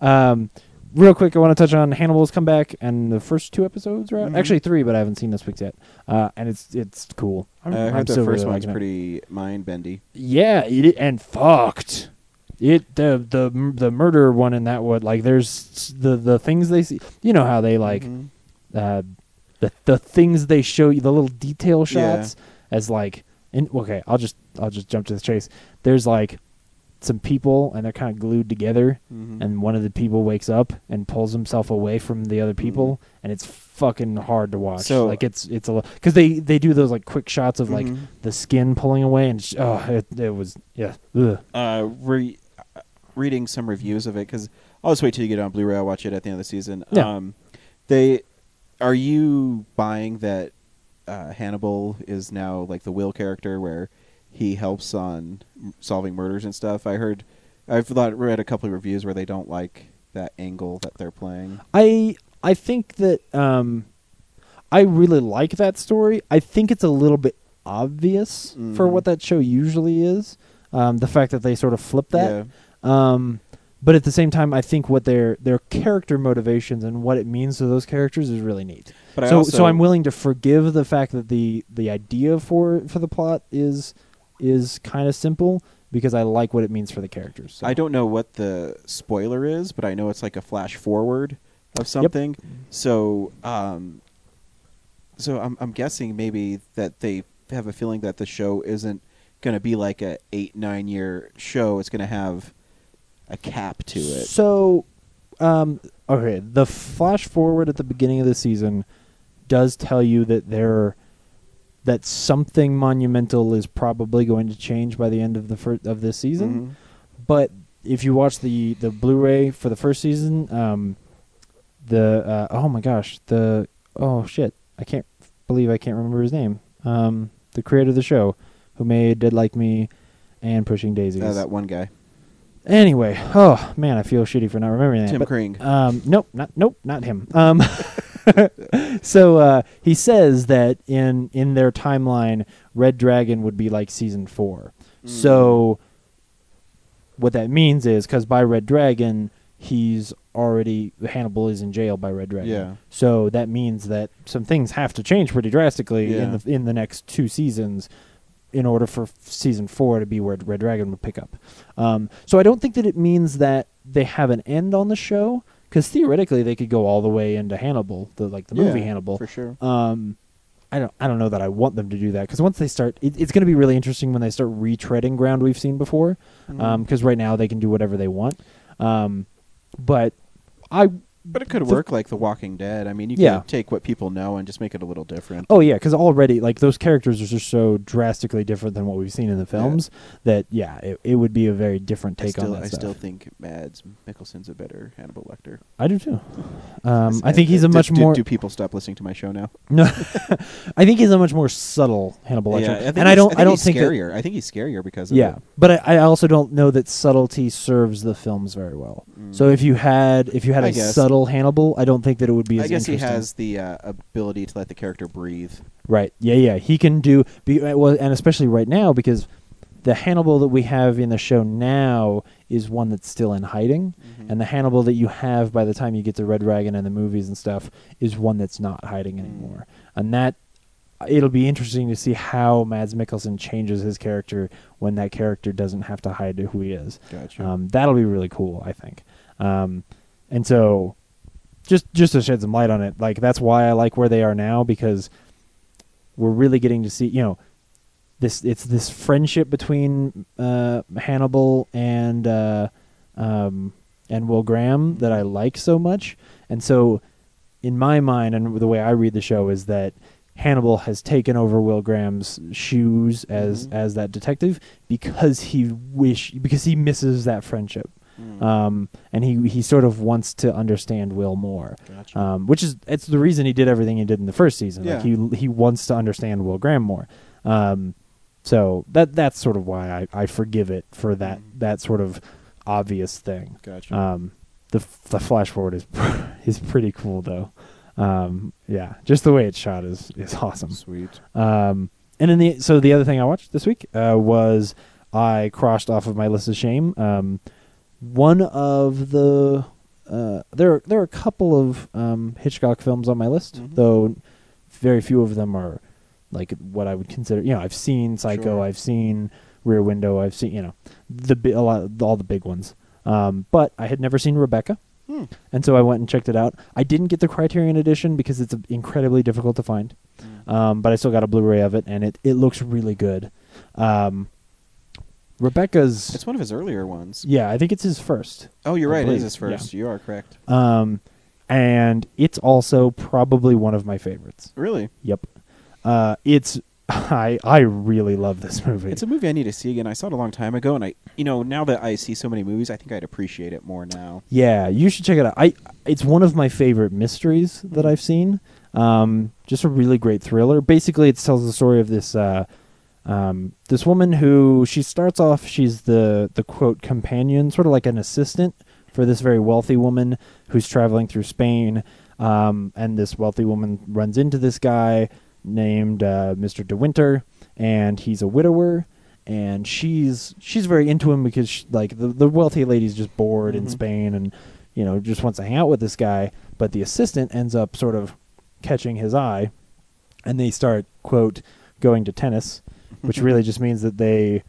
<laughs> um, real quick, I want to touch on Hannibal's comeback, and the first two episodes are out. Mhm. Actually, three, but I haven't seen this week's yet. Uh, and it's it's cool. I'm, I heard the still first really one's pretty mind bendy. Yeah, it, and fucked. It the the the murder one in that one like there's the the things they see. You know how they like Mhm. uh, the the things they show you the little detail Yeah. shots as like in okay I'll just I'll just jump to the chase. There's like some people and they're kind of glued together Mhm. and one of the people wakes up and pulls himself away from the other people and it's fucking hard to watch. Mm-hmm. So- like it's it's a because they they do those like quick shots of like Mhm. the skin pulling away and sh- oh it, it was yeah ugh. uh, re- reading some reviews of it because I'll just wait till you get on Blu-ray. I'll watch it at the end of the season. Yeah. Um, they are you buying that uh, Hannibal is now like the Will character where he helps on m- solving murders and stuff? I heard, I've thought, read a couple of reviews where they don't like that angle that they're playing. I I think that um, I really like that story. I think it's a little bit obvious for Mhm. what that show usually is. Um, the fact that they sort of flip that. Yeah. Um, but at the same time, I think what their their character motivations and what it means to those characters is really neat. But so so I'm willing to forgive the fact that the the idea for for the plot is is kind of simple because I like what it means for the characters. So. I don't know what the spoiler is, but I know it's like a flash forward of something. So, um, so I'm I'm guessing maybe that they have a feeling that the show isn't going to be like a eight nine year show. It's going to have a cap to it. So, um, okay, the flash forward at the beginning of the season does tell you that there that something monumental is probably going to change by the end of the fir- of this season. Mhm. But if you watch the the Blu-ray for the first season, um, the uh, oh my gosh, the oh shit, I can't believe I can't remember his name. Um, the creator of the show, who made Dead Like Me and Pushing Daisies. Uh, that one guy, Anyway, oh man, I feel shitty for not remembering that. Tim but- Kring. um, nope, not nope, not him. Um, <laughs> <laughs> so uh, he says that in in their timeline, Red Dragon would be like season four. Mm. So what that means is because by Red Dragon, he's already Hannibal is in jail by Red Dragon. Yeah. So that means that some things have to change pretty drastically in the in the next two seasons in order for season four to be where Red Dragon would pick up. Um, so I don't think that it means that they have an end on the show because theoretically they could go all the way into Hannibal, the like the movie Yeah, Hannibal. for sure. Um, I don't I don't know that I want them to do that because once they start, it, it's going to be really interesting when they start retreading ground we've seen before. Because right now they can do whatever they want. Um, but I but it could the- work like The Walking Dead. I mean, you Yeah. take what people know and just make it a little different. Oh yeah, because already like those characters are just so drastically different than what we've seen in the films that yeah, it, it would be a very different take still, on that I stuff. still think Mads Mikkelsen's a better Hannibal Lecter. I do too. Um, I think he's a much do, more Do people stop listening to my show now? <laughs> no. <laughs> I think he's a much more subtle Hannibal Lecter, Yeah, I and I don't. I, don't he's think that- scarier. I think he's scarier because of yeah, but I, I also don't know that subtlety serves the films very well. So if you had if you had Mm. I a guess. subtle Hannibal, I don't think that it would be as I guess he interesting. has the uh, ability to let the character breathe. Right. Yeah, yeah. He can do be, uh, well, and especially right now because the Hannibal that we have in the show now is one that's still in hiding, Mm-hmm. and the Hannibal that you have by the time you get to Red Dragon and the movies and stuff is one that's not hiding Mm. anymore. And that it'll be interesting to see how Mads Mikkelsen changes his character when that character doesn't have to hide who he is. Gotcha. Um, that'll be really cool, I think. Um, and so, just just to shed some light on it, like that's why I like where they are now because we're really getting to see, you know, this it's this friendship between uh, Hannibal and uh, um, and Will Graham that I like so much, and so in my mind and the way I read the show is that Hannibal has taken over Will Graham's shoes as Mhm. as that detective because he wish because he misses that friendship. Mm. Um, and he he sort of wants to understand Will more. Gotcha. Um, which is it's the reason he did everything he did in the first season. Like Yeah. he he wants to understand Will Graham more. Um, so that that's sort of why I, I forgive it for that Mhm. that sort of obvious thing. gotcha. Um, the the flash forward is <laughs> is pretty cool though. Um, yeah, just the way it's shot is is awesome. Sweet. Um, and then the so the other thing I watched this week uh, was I crossed off of my list of shame. Um, one of the uh, there there are a couple of um, Hitchcock films on my list, Mhm. though very few of them are like what I would consider. You know, I've seen Psycho, Sure. I've seen Rear Window, I've seen you know the bi- a lot all the big ones. Um, but I had never seen Rebecca. Hmm. And so I went and checked it out. I didn't get the Criterion edition because it's incredibly difficult to find. Mm. Um, but I still got a Blu-ray of it, and it, it looks really good. Um, Rebecca's, It's one of his earlier ones. yeah, I think it's his first. Oh, you're I right. It is his first. You are correct. Um, and it's also probably one of my favorites. Really? Yep. Uh, it's <laughs> I I really love this movie. It's a movie I need to see again. I saw it a long time ago, and I, you know, now that I see so many movies, I think I'd appreciate it more now. Yeah, you should check it out. I it's one of my favorite mysteries that I've seen. Um, just a really great thriller. Basically, it tells the story of this uh, um, this woman who she starts off. She's the the quote companion, sort of like an assistant for this very wealthy woman who's traveling through Spain. Um, and this wealthy woman runs into this guy named uh, Mr. De Winter, and he's a widower. And she's she's very into him because she, like the the wealthy lady's just bored in Mhm. Spain and you know just wants to hang out with this guy. But the assistant ends up sort of catching his eye, and they start quote going to tennis, which really just means that they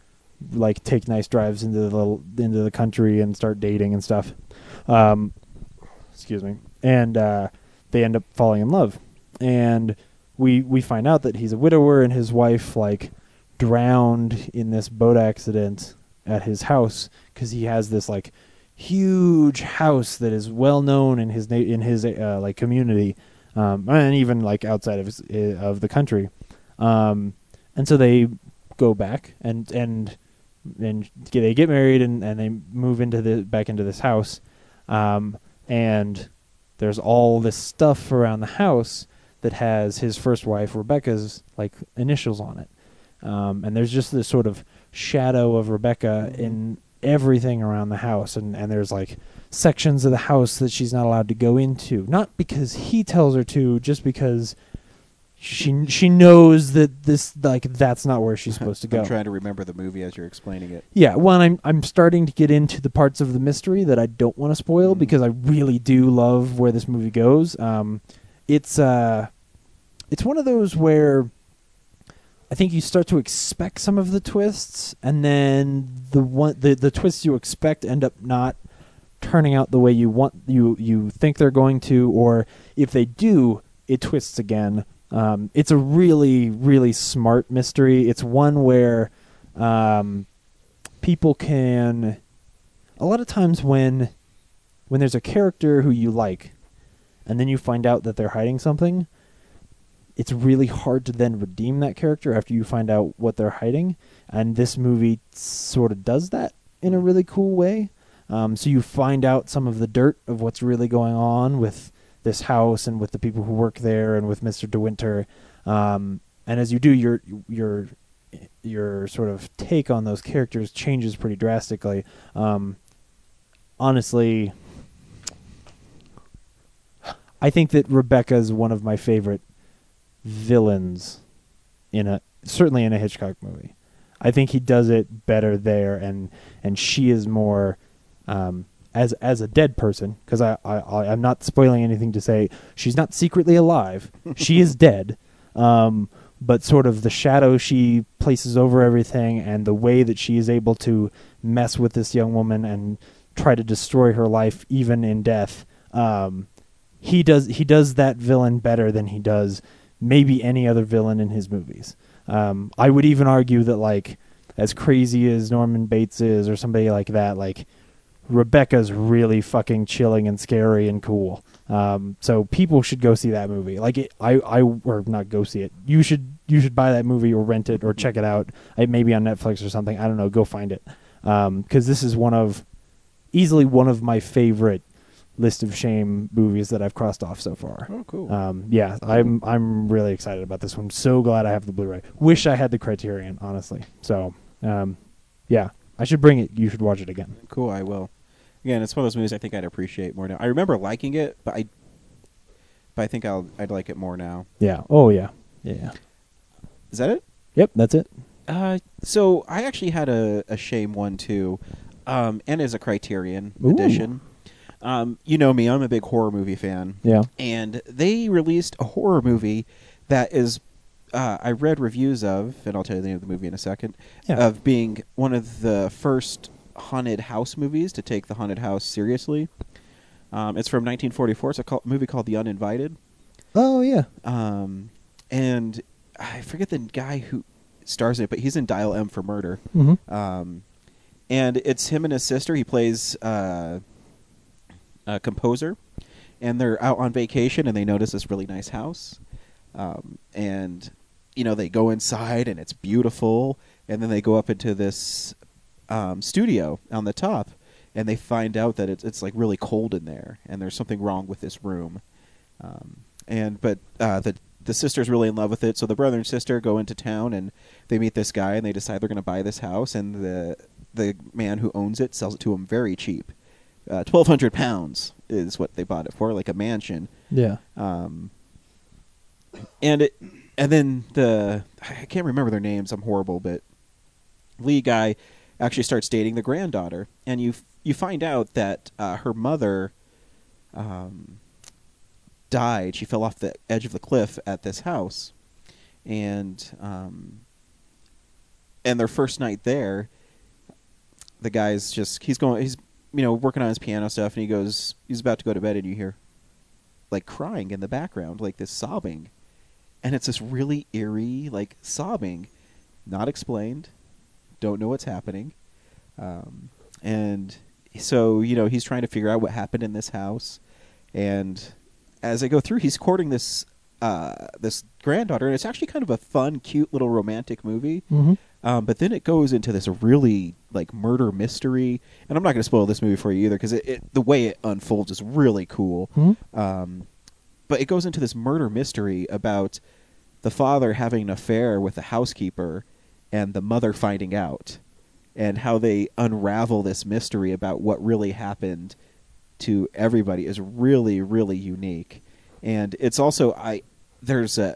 like take nice drives into the into the country and start dating and stuff. Um, excuse me, and uh, they end up falling in love, and we we find out that he's a widower and his wife like drowned in this boat accident at his house because he has this like huge house that is well known in his na- in his uh, like community um, and even like outside of his, uh, of the country. Um, and so they go back and and and they get married and, and they move into the back into this house. Um, and there's all this stuff around the house that has his first wife Rebecca's like initials on it. Um, and there's just this sort of shadow of Rebecca in everything around the house. And, and there's like sections of the house that she's not allowed to go into. Not because he tells her to just because she she knows that this like that's not where she's <laughs> supposed to go I'm trying to remember the movie as you're explaining it. yeah, well, I'm I'm starting to get into the parts of the mystery that I don't want to spoil Mhm. because I really do love where this movie goes. Um, it's uh, it's one of those where I think you start to expect some of the twists, and then the one the the twists you expect end up not turning out the way you want you you think they're going to, or if they do, it twists again. Um, it's a really really smart mystery. It's one where um, people can a lot of times when when there's a character who you like and then you find out that they're hiding something it's really hard to then redeem that character after you find out what they're hiding and this movie sort of does that in a really cool way um, so you find out some of the dirt of what's really going on with this house and with the people who work there and with Mr. De Winter um, and as you do your your your sort of take on those characters changes pretty drastically. Um, honestly, I think that Rebecca is one of my favorite villains in a certainly in a Hitchcock movie. I think he does it better there, and and she is more um, as as a dead person because I, I I- I'm not spoiling anything to say she's not secretly alive. <laughs> she is dead. Um, but sort of the shadow she places over everything and the way that she is able to mess with this young woman and try to destroy her life even in death um, he does he does that villain better than he does maybe any other villain in his movies um, i would even argue that like as crazy as norman bates is or somebody like that like Rebecca's really fucking chilling and scary and cool. Um, so people should go see that movie. Like it, I, I, or not go see it. You should, you should buy that movie or rent it or check it out. It may be on Netflix or something. I don't know. Go find it. Um, cause this is one of, easily one of my favorite list of shame movies that I've crossed off so far. Oh, cool. Um, yeah, I'm I'm really excited about this one. So glad I have the Blu-ray. Wish I had the Criterion, honestly. So, um, yeah, I should bring it. You should watch it again. cool. I will. Again, it's one of those movies I think I'd appreciate more now. I remember liking it, but I, but I think I'll I'd like it more now. Yeah. Oh yeah. Yeah. Is that it? Yep. That's it. Uh, so I actually had a, a shame one too, um, and as a Criterion Ooh. edition. Um, you know me, I'm a big horror movie fan. Yeah. and they released a horror movie that is uh, I read reviews of, and I'll tell you the name of the movie in a second, Yeah. of being one of the first haunted house movies to take the haunted house seriously. Um, it's from 1944. It's a call- movie called The Uninvited, Oh yeah. um, and I forget the guy who stars in it, but he's in Dial M for Murder. Mm-hmm. Um, and it's him and his sister. He plays uh, a composer, and they're out on vacation, and they notice this really nice house. Um, and you know they go inside, and it's beautiful. And then they go up into this um, studio on the top, and they find out that it's it's like really cold in there, and there's something wrong with this room. Um, and but uh, the the sister's really in love with it, so the brother and sister go into town and they meet this guy and they decide they're going to buy this house, and the the man who owns it sells it to them very cheap, uh, twelve hundred pounds is what they bought it for, like a mansion. Yeah. Um, and it, and then the I can't remember their names. I'm horrible, but lead guy actually starts dating the granddaughter, and you you find out that uh, her mother um, died. She fell off the edge of the cliff at this house, and um, and their first night there, the guy's just he's going he's you know working on his piano stuff, and he goes he's about to go to bed, and you hear like crying in the background, like this sobbing, and it's this really eerie like sobbing, not explained, don't know what's happening, um, and so you know he's trying to figure out what happened in this house, and as I go through, he's courting this uh, this granddaughter, and it's actually kind of a fun, cute little romantic movie. Mm-hmm. Um, but then it goes into this really like murder mystery, and I'm not going to spoil this movie for you either because it, it the way it unfolds is really cool. Mhm. Um, but it goes into this murder mystery about the father having an affair with the housekeeper and the mother finding out, and how they unravel this mystery about what really happened to everybody is really really unique, and it's also I there's a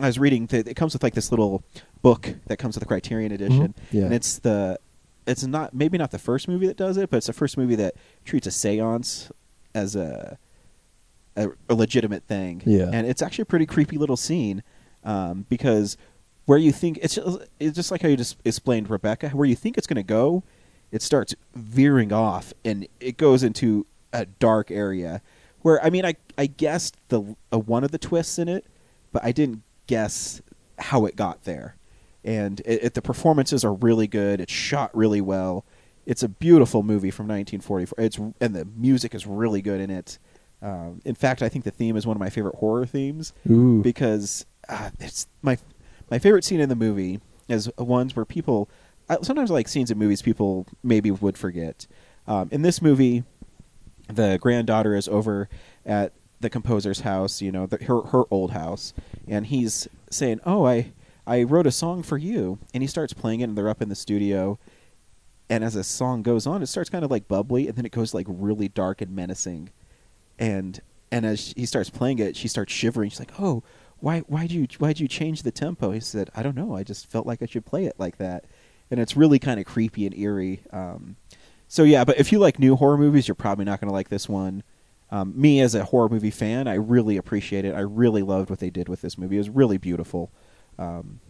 I was reading that it comes with like this little book that comes with the Criterion edition, Mhm. Yeah. and it's the it's not maybe not the first movie that does it, but it's the first movie that treats a séance as a a, a legitimate thing. Yeah. and it's actually a pretty creepy little scene um, because where you think it's just, it's just like how you just explained Rebecca, where you think it's going to go, it starts veering off and it goes into a dark area. Where I mean, I I guessed the uh, one of the twists in it, but I didn't guess how it got there. And it, it, the performances are really good. It's shot really well. It's a beautiful movie from 1944. It's and the music is really good in it. Um, in fact, I think the theme is one of my favorite horror themes Ooh. because uh, it's my my favorite scene in the movie is ones where people I, sometimes like scenes in movies people maybe would forget. Um, in this movie, the granddaughter is over at the composer's house, you know, the, her her old house, and he's saying, "Oh, I I wrote a song for you," and he starts playing it, and they're up in the studio. And as the song goes on, it starts kind of like bubbly, and then it goes like really dark and menacing and and as he starts playing it, she starts shivering. She's like, "Oh, why why'd you why'd you change the tempo?" He said, "I don't know. I just felt like I should play it like that." And it's really kind of creepy and eerie. Um, so yeah, but if you like new horror movies, you're probably not going to like this one. Um, me as a horror movie fan, I really appreciate it. I really loved what they did with this movie. It was really beautiful. Um,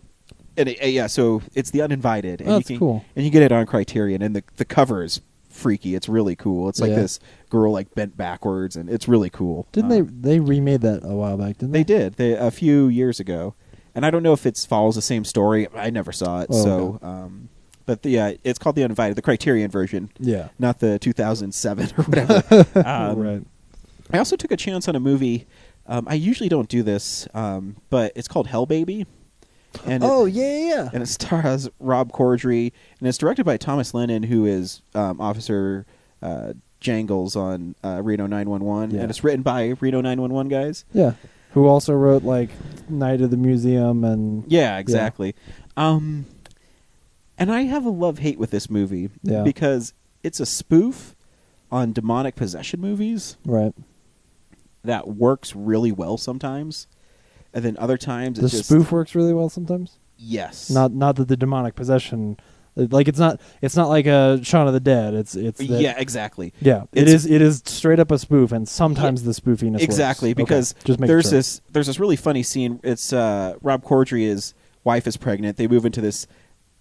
and it, yeah, so it's the uninvited, and Oh, you that's can cool. and you get it on Criterion, and the the cover is freaky. It's really cool. It's like Yeah. this girl like bent backwards, and it's really cool. Didn't Um, they? They remade that a while back, didn't they? They did. They a few years ago, and I don't know if it follows the same story. I never saw it, Oh, so um, but the uh, it's called the Uninvited, the Criterion version, Yeah. not the 2007 <laughs> or <laughs> whatever. um, right. I also took a chance on a movie. Um, I usually don't do this, um, but it's called Hell Baby. And it- Oh yeah, yeah, yeah. and it stars Rob Corddry, and it's directed by Thomas Lennon, who is um, Officer uh, Jangles on uh, Reno 911, Yeah. and it's written by Reno 911 guys. Yeah. Who also wrote like Night of the Museum and Yeah, exactly. Um, and I have a love hate with this movie Yeah. because it's a spoof on demonic possession movies right. that works really well sometimes, and then other times The just spoof works really well sometimes. yes, Not not that the demonic possession like it's not it's not like a Shaun of the Dead. It's it's that- yeah, exactly. Yeah, it it is it is straight up a spoof, and sometimes the spoofiness works. exactly Okay, because just there's sure. this there's this really funny scene. It's uh, Rob Corddry, his wife is pregnant. They move into this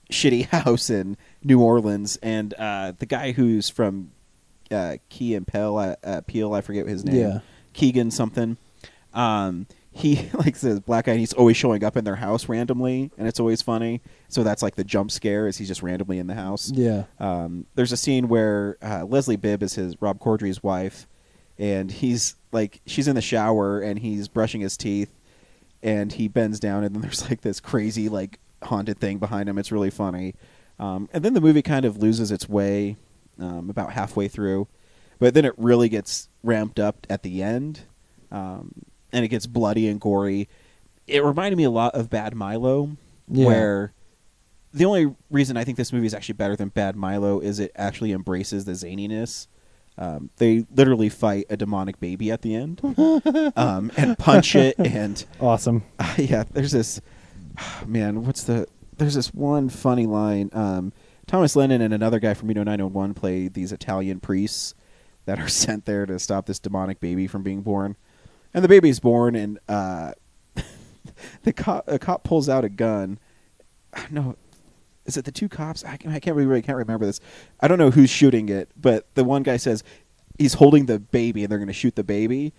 shitty <laughs> house in New Orleans, and uh, the guy who's from uh, Key and Pell, uh, uh, Peele, I forget his name, Yeah. Keegan something. Um, he <laughs> like says black guy. and He's always showing up in their house randomly, and it's always funny. So that's like the jump scare is he's just randomly in the house. Yeah, Um, there's a scene where uh, Leslie Bibb is his Rob Corddry's wife, and he's like she's in the shower and he's brushing his teeth, and he bends down and then <laughs> there's like this crazy like haunted thing behind him. It's really funny, um, and then the movie kind of loses its way um, about halfway through, but then it really gets ramped up at the end, um, and it gets bloody and gory. It reminded me a lot of Bad Milo, Yeah. where the only reason I think this movie is actually better than Bad Milo is it actually embraces the zaniness. Um, they literally fight a demonic baby at the end <laughs> um, and punch it. And <laughs> awesome. uh, <laughs> yeah, there's this <sighs> man. What's the? There's this one funny line. Um, Thomas Lennon and another guy from Reno 901 play these Italian priests that are sent there to stop this demonic baby from being born. And the baby's born, and uh, <laughs> the cop, a cop pulls out a gun. No, is it the two cops? I, can, I can't really, can't remember this. I don't know who's shooting it, but the one guy says he's holding the baby, and they're going to shoot the baby.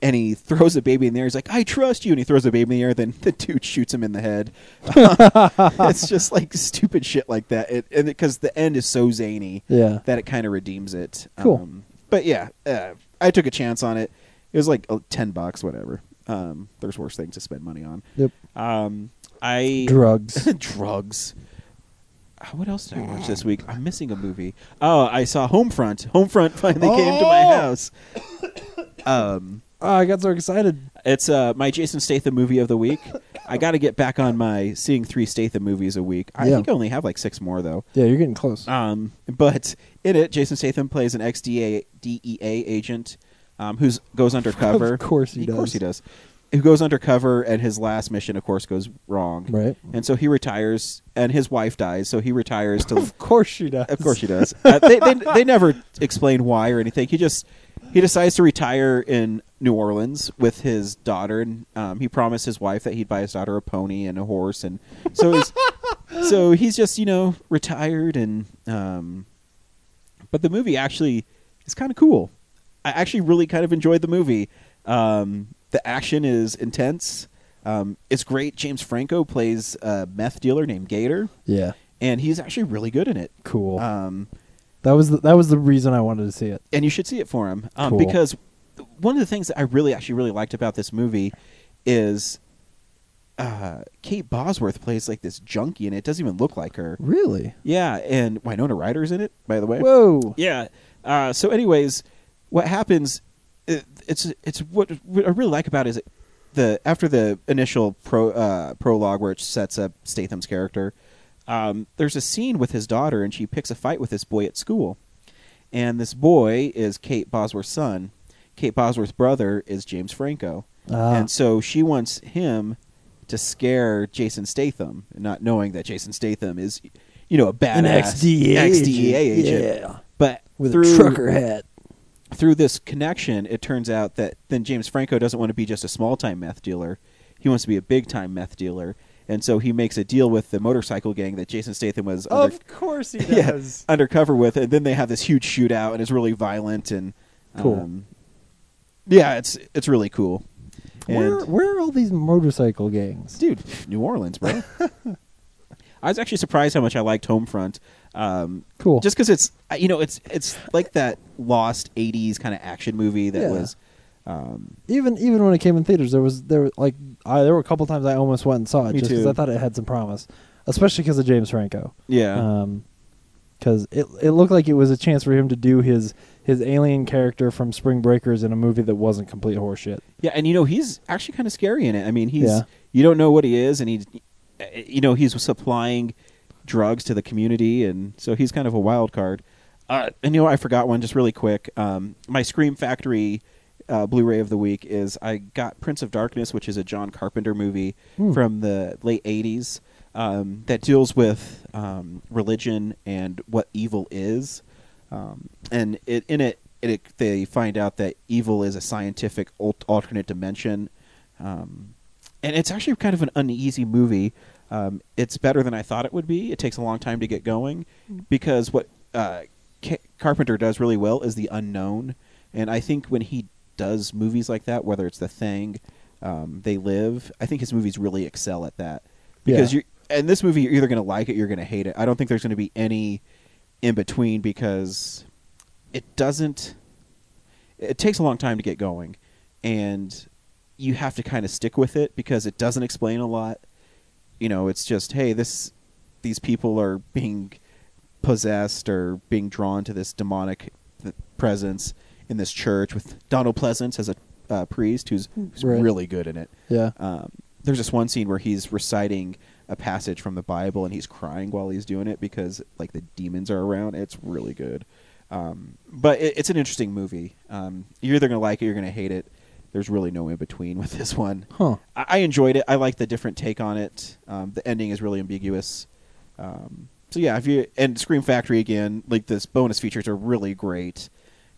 And he throws the baby in the air. He's like, "I trust you," and he throws the baby in the air. Then the dude shoots him in the head. <laughs> it's just like stupid shit like that. It, and because the end is so zany, Yeah. that it kind of redeems it. Cool. Um, but yeah, uh, I took a chance on it. It was like uh, ten bucks, whatever. Um, there's worse things to spend money on. Yep. Um, I Drugs. <laughs> drugs. Uh, What else did I watch this week? I'm missing a movie. Oh, I saw Homefront. Homefront <laughs> finally came to my Oh! house. Um, oh, I got so excited. it's uh, my Jason Statham movie of the week. I got to get back on my seeing three Statham movies a week. I Yeah. think I only have like six more though. Yeah, you're getting close. Um, but in it, Jason Statham plays an ex DEA agent um, who goes undercover. <laughs> Of course he Of course does. he does. Who goes undercover, and his last mission, of course, goes wrong. Right. And so he retires, and his wife dies. So he retires to. <laughs> of course she does. of course she does. Uh, they, they they never explain why or anything. He just he decides to retire in New Orleans with his daughter, and um, he promised his wife that he'd buy his daughter a pony and a horse, and so he's <laughs> so he's just you know retired, and um, but the movie actually is kind of cool. I actually really kind of enjoyed the movie. Um, the action is intense. Um, it's great. James Franco plays a meth dealer named Gator, Yeah. and he's actually really good in it. Cool. Um, that was the, that was the reason I wanted to see it. and you should see it for him um, Cool. because one of the things that I really actually really liked about this movie is uh, Kate Bosworth plays like this junkie, and it doesn't even look like her. Really? Yeah, and Winona Ryder's in it, by the way. Whoa. Yeah. Uh, so, anyways, what happens? It, it's it's what, what I really like about it is the after the initial pro uh, prologue where it sets up Statham's character. Um, there's a scene with his daughter, and she picks a fight with this boy at school, and this boy is Kate Bosworth's son. Kate Bosworth's brother is James Franco, Ah. and so she wants him to scare Jason Statham, not knowing that Jason Statham is, you know, a badass An ex-DEA ex-DEA agent. agent. Yeah. But With through, a trucker hat. Through this connection, it turns out that then James Franco doesn't want to be just a small time meth dealer. He wants to be a big time meth dealer. And so he makes a deal with the motorcycle gang that Jason Statham was under, Of course he <laughs> yeah, does. undercover with. And then they have this huge shootout, and it's really violent. And Cool. um, yeah, it's it's really cool. Where And- where are all these motorcycle gangs? dude, New Orleans, bro. <laughs> I was actually surprised how much I liked Homefront. Um, Cool. Just because it's uh, you know it's it's like that lost '80s kind of action movie that Yeah. was. Um, even even when it came in theaters, there was there were, like I there were a couple times I almost went and saw it Me just because too. I thought it had some promise, especially because of James Franco. yeah. because it it looked like it was a chance for him to do his his alien character from Spring Breakers in a movie that wasn't complete horseshit. Yeah, and you know he's actually kind of scary in it. I mean, he's Yeah. you don't know what he is, and he, you know, he's supplying drugs to the community, and so he's kind of a wild card. Uh, and you know, I forgot one just really quick. Um, my Scream Factory uh, Blu-ray of the week is I got Prince of Darkness, which is a John Carpenter movie Hmm. from the late '80s um, that deals with um, religion and what evil is. Um, and it, in it, it, they find out that evil is a scientific alt- alternate dimension. Um, and it's actually kind of an uneasy movie. Um, it's better than I thought it would be. It takes a long time to get going because what uh, Ca- Carpenter does really well is the unknown. And I think when he does movies like that, whether it's The Thing, um, They Live, I think his movies really excel at that. Because Yeah. you and this movie, you're either going to like it, or you're going to hate it. I don't think there's going to be any in between because it doesn't. It takes a long time to get going, and you have to kind of stick with it because it doesn't explain a lot. You know, it's just hey, this these people are being possessed or being drawn to this demonic presence in this church with Donald Pleasence as a uh, priest who's, who's Right. really good in it. Yeah. Um, there's this one scene where he's reciting a passage from the Bible and he's crying while he's doing it because like the demons are around. It's really good. Um, but it, it's an interesting movie. Um, you're either gonna like it, or you're gonna hate it. There's really no in between with this one. Huh. I, I enjoyed it. I like the different take on it. Um, the ending is really ambiguous. Um, so yeah, if you and Scream Factory again, like this bonus features are really great.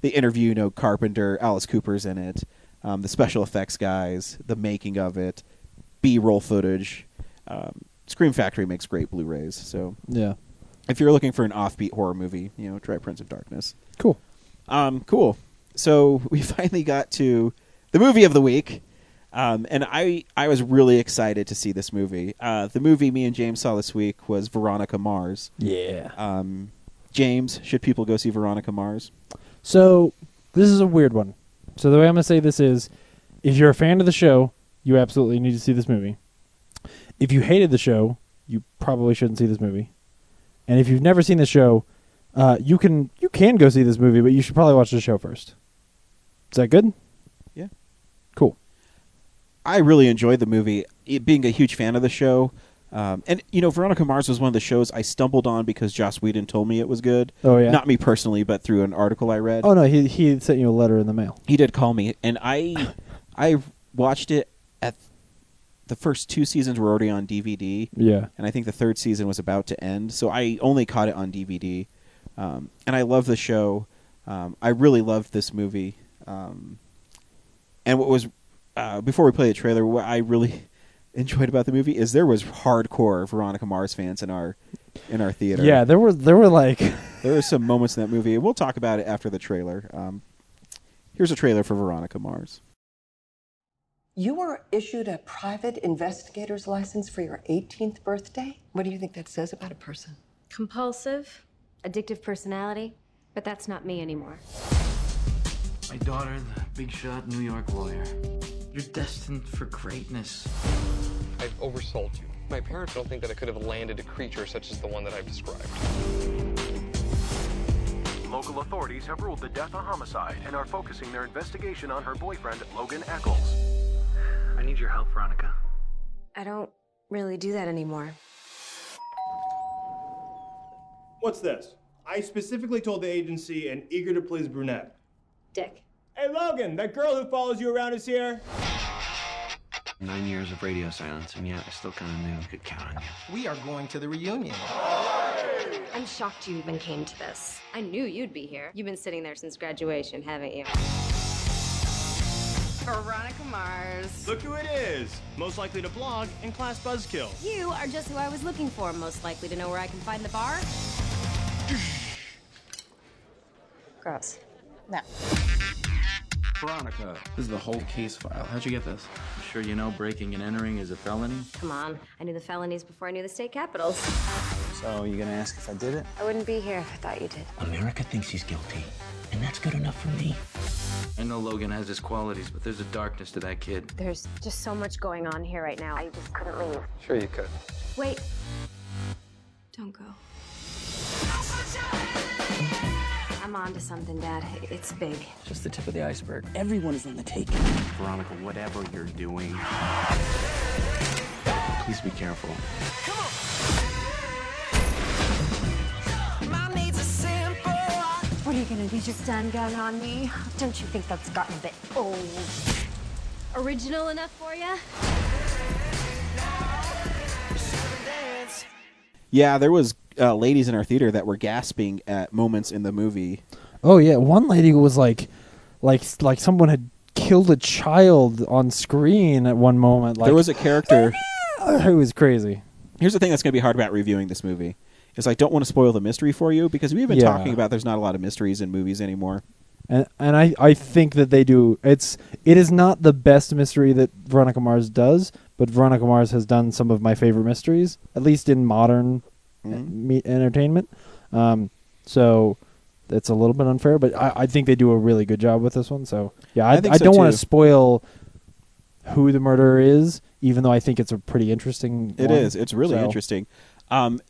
The interview, you know, Carpenter, Alice Cooper's in it, um, the special effects guys, the making of it, B-roll footage. Um, Scream Factory makes great Blu-rays. So Yeah. if you're looking for an offbeat horror movie, you know, try Prince of Darkness. Cool. Um, cool. So <laughs> we finally got to the movie of the week, um, and I I was really excited to see this movie. Uh, the movie me and James saw this week was Veronica Mars. Yeah. Um, James, should people go see Veronica Mars? So this is a weird one. So the way I'm gonna say this is, if you're a fan of the show, you absolutely need to see this movie. If you hated the show, you probably shouldn't see this movie. And if you've never seen the show, uh, you can you can go see this movie, but you should probably watch the show first. Is that good? Cool. I really enjoyed the movie. It, being a huge fan of the show, um, and you know, Veronica Mars was one of the shows I stumbled on because Joss Whedon told me it was good. Oh yeah. Not me personally, but through an article I read. oh no, he he sent you a letter in the mail. He did call me, and I <laughs> I watched it at the first two seasons were already on DVD, Yeah. and I think the third season was about to end. So I only caught it on DVD, um, and I love the show. Um, I really loved this movie, um, and what was uh, before we play the trailer, what I really <laughs> enjoyed about the movie is there was hardcore Veronica Mars fans in our in our theater. Yeah, there were there were like <laughs> there were some moments in that movie. We'll talk about it after the trailer. Um, here's a trailer for Veronica Mars. You were issued a private investigator's license for your 18th birthday? What do you think that says about a person? Compulsive, addictive personality, but that's not me anymore. My daughter, the big shot New York lawyer. You're destined for greatness. I've oversold you. My parents don't think that I could have landed a creature such as the one that I've described. Local authorities have ruled the death a homicide and are focusing their investigation on her boyfriend, Logan Echolls. I need your help, Veronica. I don't really do that anymore. What's this? I specifically told the agency an eager to please brunette. Dick. Hey Logan, that girl who follows you around is here. Nine years of radio silence, and yet I still kind of knew I could count on you. We are going to the reunion. I'm shocked you even came to this. I knew you'd be here. You've been sitting there since graduation, haven't you? Veronica Mars. Look who it is. Most likely to blog and class buzzkill. You are just who I was looking for, most likely to know where I can find the bar. Gross. No. Veronica, this is the whole case file. How'd you get this? I'm sure you know breaking and entering is a felony. Come on. I knew the felonies before I knew the state capitals. So, you gonna ask if I did it? I wouldn't be here if I thought you did. America thinks he's guilty, and that's good enough for me. I know Logan has his qualities, but there's a darkness to that kid. There's just so much going on here right now. I just couldn't leave. Sure you could. Wait. Don't go. I'm on to something, Dad. It's big. Just the tip of the iceberg. Everyone is on the take. Veronica, whatever you're doing, please be careful. What are you gonna do? Just stand gun on me? Don't you think that's gotten a bit old? Original enough for you? Yeah, there was uh, ladies in our theater that were gasping at moments in the movie. Oh yeah, one lady was like, like like someone had killed a child on screen at one moment. Like there was a character. <laughs> it was crazy. Here's the thing that's going to be hard about reviewing this movie. Is I don't want to spoil the mystery for you because we've been Yeah. talking about there's not a lot of mysteries in movies anymore. And and I, I think that they do. It's it is not the best mystery that Veronica Mars does, but Veronica Mars has done some of my favorite mysteries, at least in modern uh, me- entertainment. Um, so it's a little bit unfair, but I, I think they do a really good job with this one. So yeah, I, I I, so, don't want to spoil who the murderer is, even though I think it's a pretty interesting. It one. is. It's really So- interesting. Um,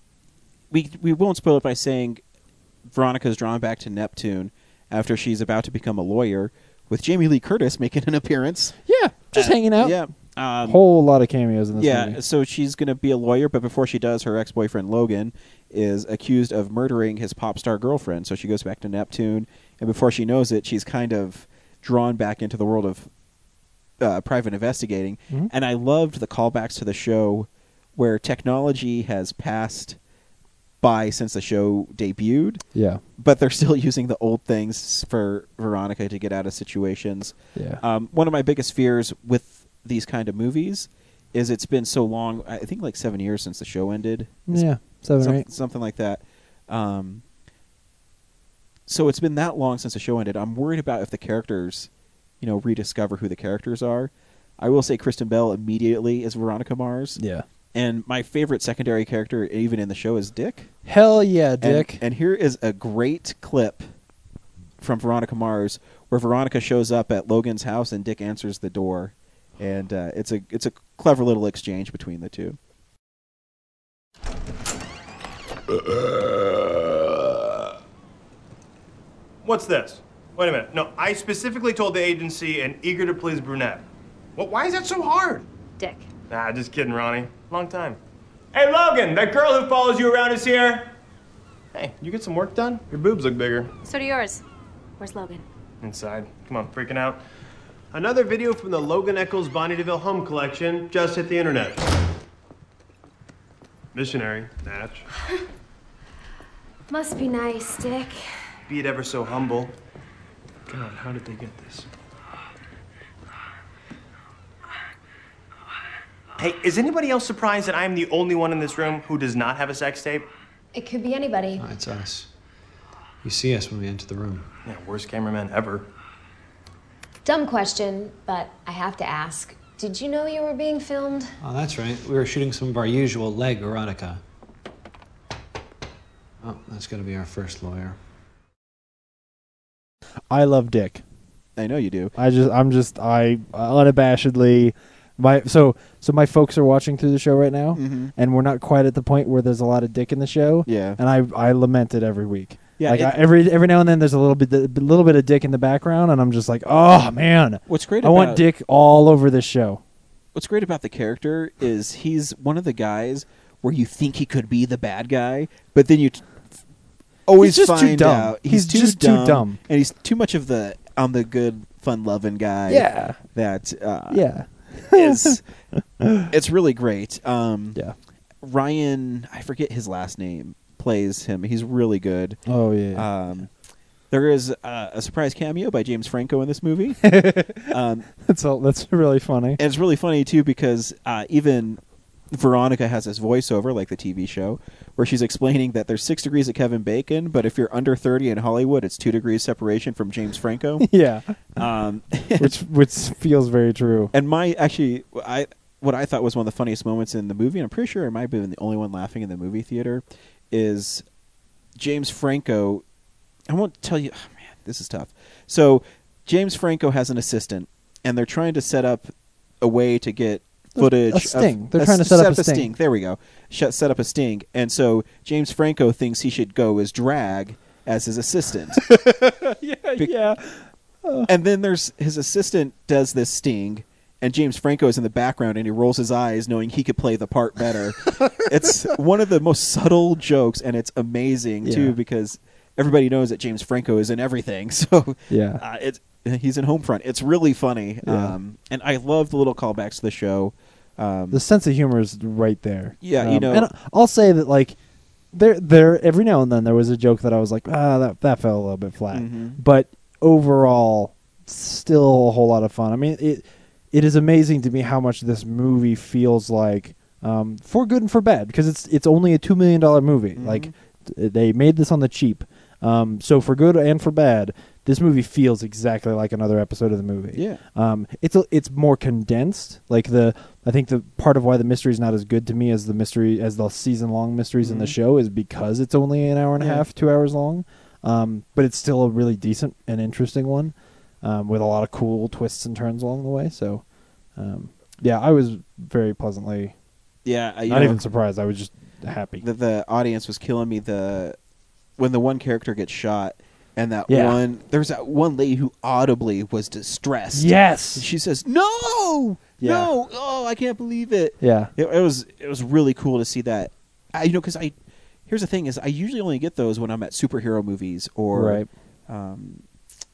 we we won't spoil it by saying Veronica's drawn back to Neptune after she's about to become a lawyer, with Jamie Lee Curtis making an appearance. Yeah, just Uh, hanging out. Yeah. Um, Whole lot of cameos in this yeah, movie. so she's going to be a lawyer, but before she does, her ex boyfriend Logan is accused of murdering his pop star girlfriend. So she goes back to Neptune, and before she knows it, she's kind of drawn back into the world of uh, private investigating. Mhm. And I loved the callbacks to the show where technology has passed by since the show debuted. Yeah. But they're still <laughs> using the old things for Veronica to get out of situations. Yeah. Um, one of my biggest fears with these kind of movies is it's been so long. I think like seven years since the show ended. Yeah, seven Some- eight. something like that. Um, so it's been that long since the show ended. I'm worried about if the characters, you know, rediscover who the characters are. I will say Kristen Bell immediately is Veronica Mars. Yeah. And my favorite secondary character, even in the show, is Dick. Hell yeah, And- Dick. And, here is a great clip from Veronica Mars where Veronica shows up at Logan's house and Dick answers the door, and uh, it's a it's a clever little exchange between the two. <clears throat> What's this? Wait a minute. No, I specifically told the agency an eager to please brunette. Well, why is that so hard? Dick. Nah, just kidding, Ronnie. Long time. Hey, Logan, that girl who follows you around is here. Hey, you get some work done? Your boobs look bigger. So do yours. Where's Logan? Inside. Come on, freaking out. Another video from the Logan Echolls Bonnie DeVille Home Collection just hit the internet. Missionary, Natch. <laughs> Must be nice, Dick. Be it ever so humble. God, how did they get this? Hey, is anybody else surprised that I'm the only one in this room who does not have a sex tape? It could be anybody. It's us. You see us when we enter the room. Yeah, worst cameraman ever. Dumb question, but I have to ask. Did you know you were being filmed? Oh, that's right. We were shooting some of our usual leg erotica. Oh, that's going to be our first lawyer. I love Dick. I know you do. I just, I'm just, I unabashedly, my so so my folks are watching through the show right now, Mhm. and we're not quite at the point where there's a lot of Dick in the show. Yeah. and I I lament it every week. Yeah, like it- I, every every now and then there's a little bit a little bit of Dick in the background, and I'm just like, oh man, What's great I want Dick all over this show. What's great about the character is he's one of the guys where you think he could be the bad guy, but then you t- always He's just too find dumb. out He's just too dumb. and he's too much of the I'm the good, fun-loving guy. Yeah. that uh, Yeah. is <laughs> it's really great. Um, yeah, Ryan, I forget his last name, plays him. He's really good. Oh yeah. Um, there is uh, a surprise cameo by James Franco in this movie. <laughs> um, That's all. That's really funny. and it's really funny too because uh, even Veronica has this voiceover, like the TV show, where she's explaining that there's six degrees of Kevin Bacon, but if you're under 30 in Hollywood, it's two degrees separation from James Franco. <laughs> yeah, um, <laughs> which which feels very true. And my actually, I what I thought was one of the funniest moments in the movie, and I'm pretty sure I might have been the only one laughing in the movie theater, is James Franco. I won't tell you. Oh man, this is tough. So James Franco has an assistant, and they're trying to set up a way to get footage. A sting. Of, They're trying to set up a a sting. There we go. Sh- set up a sting, and so James Franco thinks he should go as drag as his assistant. <laughs> yeah, Be- yeah. and then there's his assistant does this sting, and James Franco is in the background, and he rolls his eyes, knowing he could play the part better. <laughs> it's one of the most subtle jokes, and it's amazing Yeah. too because everybody knows that James Franco is in everything. <laughs> So Yeah. uh, it's he's in Homefront. It's really funny, Yeah. um, and I love the little callbacks to the show. Um, the sense of humor is right there. Yeah, you Um, know- and I'll say that like there there every now and then there was a joke that I was like, ah, that that fell a little bit flat. Mhm. But overall, still a whole lot of fun. I mean, it it is amazing to me how much this movie feels like um, for good and for bad because it's it's only a two million dollar movie. Mm-hmm. Like they made this on the cheap. Um, so for good and for bad, this movie feels exactly like another episode of the movie. Yeah. Um, it's a, it's more condensed. Like the I think the part of why the mystery is not as good to me as the mystery as the season long mysteries in the Mhm. show is because it's only an hour and a half, two hours long. Um, but it's still a really decent and interesting one, um, with a lot of cool twists and turns along the way. So, um, yeah, I was very pleasantly yeah, uh, not know, even surprised. I was just happy. the, the audience was killing me the when the one character gets shot and that Yeah. one there's that one lady who audibly was distressed Yes. she says no Yeah. no oh i can't believe it Yeah. it, it was it was really cool to see that I, you know because i here's the thing is i usually only get those when i'm at superhero movies or Right. um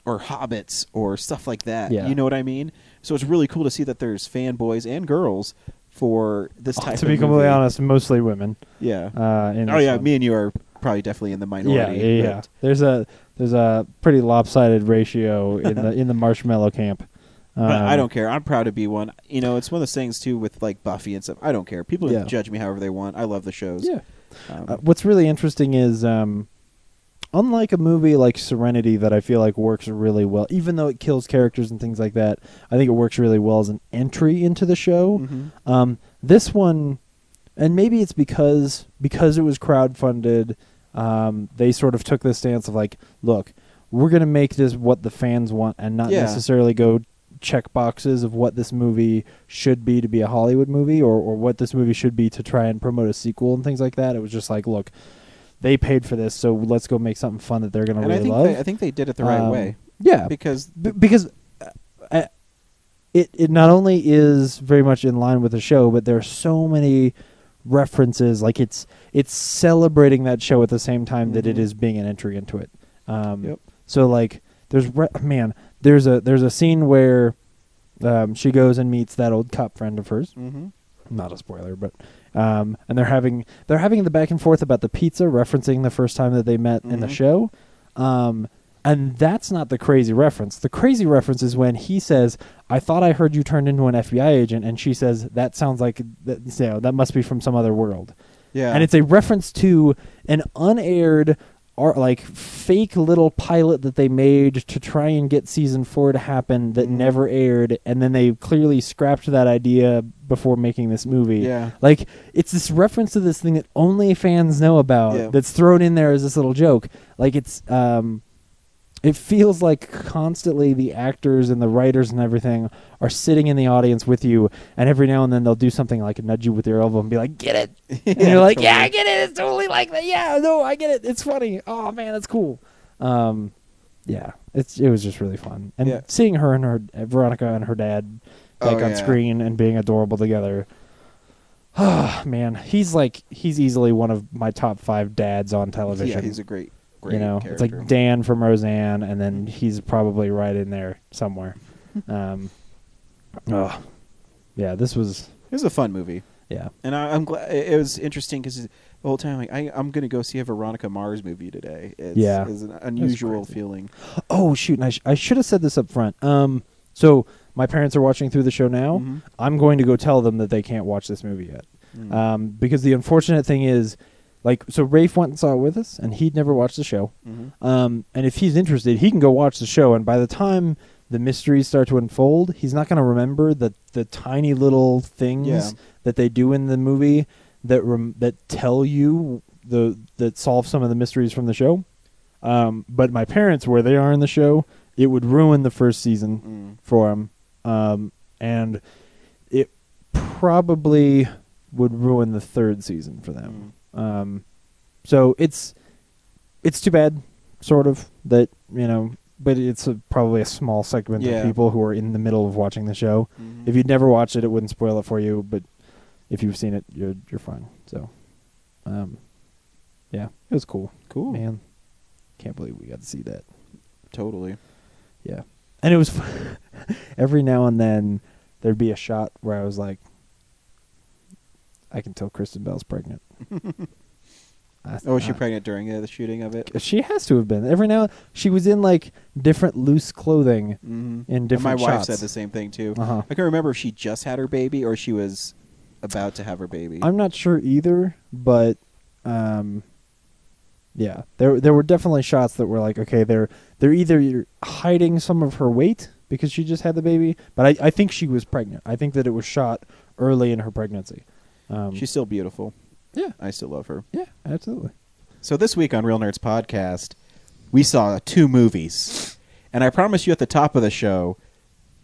or hobbits or stuff like that Yeah. you know what i mean so it's really cool to see that there's fanboys and girls for this <laughs> type to of be completely movie. honest, mostly women. Yeah. Uh, in oh yeah, one. me and you are probably definitely in the minority. yeah, yeah. but- There's a there's a pretty lopsided ratio in the <laughs> in the marshmallow camp. But I Um, don't care. I'm proud to be one. You know, it's one of those things too with like Buffy and stuff. I don't care. People Yeah. can judge me however they want. I love the shows. Yeah. Um, Uh, what's really interesting is, um, unlike a movie like Serenity that I feel like works really well, even though it kills characters and things like that, I think it works really well as an entry into the show. Mhm. Um, this one, and maybe it's because because it was crowdfunded, um, they sort of took this stance of like, look, we're gonna make this what the fans want, and not Yeah. necessarily go check boxes of what this movie should be to be a Hollywood movie or, or what this movie should be to try and promote a sequel and things like that. It was just like, look, they paid for this, so let's go make something fun that they're and I really think love. they, I think they did it the right Um, way. Yeah, because B- because uh, uh, it it not only is very much in line with the show, but there are so many references. Like it's it's celebrating that show at the same time that it Mhm. is being an entry into it. Um, Yep. So like there's re- man there's a there's a scene where um, she goes and meets that old cop friend of hers. Mhm. Not a spoiler, but um, and they're having they're having the back and forth about the pizza, referencing the first time that they met in the Mhm. show. Um, and that's not the crazy reference. The crazy reference is when he says, "I thought I heard you turned into an FBI agent," and she says, "That sounds like that. You know, that must be from some other world." Yeah. and it's a reference to an unaired or like fake little pilot that they made to try and get season four to happen that Mhm. never aired and then they clearly scrapped that idea before making this movie Yeah. like it's this reference to this thing that only fans know about Yeah. that's thrown in there as this little joke like it's um it feels like constantly the actors and the writers and everything are sitting in the audience with you, and every now and then they'll do something like nudge you with their elbow and be like, "Get it?" <laughs> and Yeah, you're like, "Yeah, I get it. It's totally like that. Yeah, no, I get it. It's funny. Oh man, that's cool." Um, yeah, it's it was just really fun, and Yeah. seeing her and her Veronica and her dad like Oh, on yeah. screen and being adorable together. Ah, <sighs> man, he's like he's easily one of my top five dads on television. Yeah, he's a great, great you know, it's like Dan from Roseanne, and then he's probably right in there somewhere. <laughs> um, oh, yeah, this was It was a fun movie. Yeah. and I, I'm glad it it was interesting because the whole time like I, I'm gonna go see a Veronica Mars movie today. It's, Yeah. it's an unusual crazy. feeling. Oh shoot! And I, sh- I should have said this up front. Um, so my parents are watching through the show now. Mhm. I'm going to go tell them that they can't watch this movie yet Mm. Um, because the unfortunate thing is, like, so Rafe went and saw it with us, and he'd never watched the show. Mhm. Um, and if he's interested, he can go watch the show, and by the time the mysteries start to unfold, he's not going to remember the the tiny little things Yeah. that they do in the movie that rem- that tell you the that solve some of the mysteries from the show. Um, but my parents, where they are in the show, it would ruin the first season Mm. for them, um, and it probably would ruin the third season for them. Um, so it's it's too bad, sort of that you know, but it's a, probably a small segment Yeah. of people who are in the middle of watching the show. Mhm. If you'd never watched it, it wouldn't spoil it for you. But if you've seen it, you're you're fine. So, um, yeah, it was cool. Cool. man. Can't believe we got to see that. Totally. Yeah, and it was <laughs> every now and then there'd be a shot where I was like, I can tell Kristen Bell's pregnant. <laughs> Oh, was she pregnant during uh, the shooting of it? She has to have been. Every now she was in like different loose clothing Mhm. in And different my wife shots. said the same thing too. Uh-huh. I can't remember if she just had her baby or she was about to have her baby. I'm not sure either, but um, yeah, there there were definitely shots that were like, okay, they're they're either hiding some of her weight because she just had the baby, but I, I think she was pregnant. I think that it was shot early in her pregnancy. Um, She's still beautiful. Yeah. I still love her. yeah, absolutely. So this week on Real Nerds Podcast, we saw two movies. And I promise you at the top of the show,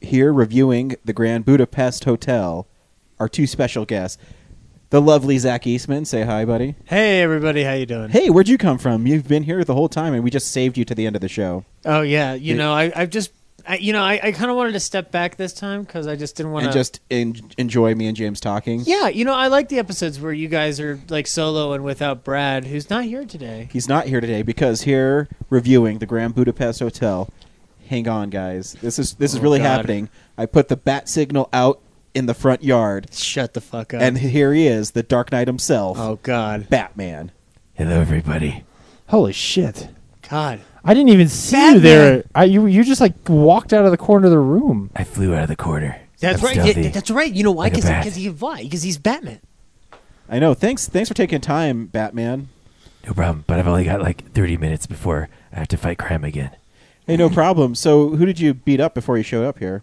here reviewing the Grand Budapest Hotel, our two special guests. The lovely Zach Eastman. Say hi, buddy. Hey everybody, how you doing? Hey, where'd you come from? You've been here the whole time, and we just saved you to the end of the show. Oh yeah, you Did- know I I've just I, you know I, I kind of wanted to step back this time because I just didn't want And to just en- enjoy me and James talking. Yeah, you know I like the episodes where you guys are like solo and without Brad, who's not here today. He's not here today because here reviewing the Grand Budapest Hotel. Hang on, guys. This is this is Oh, really God. happening. I put the bat signal out in the front yard. Shut the fuck up. And here he is, the Dark Knight himself. Oh God, Batman. Hello, everybody. Holy shit! God, I didn't even see you there. I you you just like walked out of the corner of the room. I flew out of the corner. that's I'm right. stealthy. Yeah, that's right. You know why? Like a Because bat. he why? Because he's Batman. I know. Thanks thanks for taking time, Batman. No problem, but I've only got like 30 minutes before I have to fight crime again. Hey, no problem. So who did you beat up before you showed up here?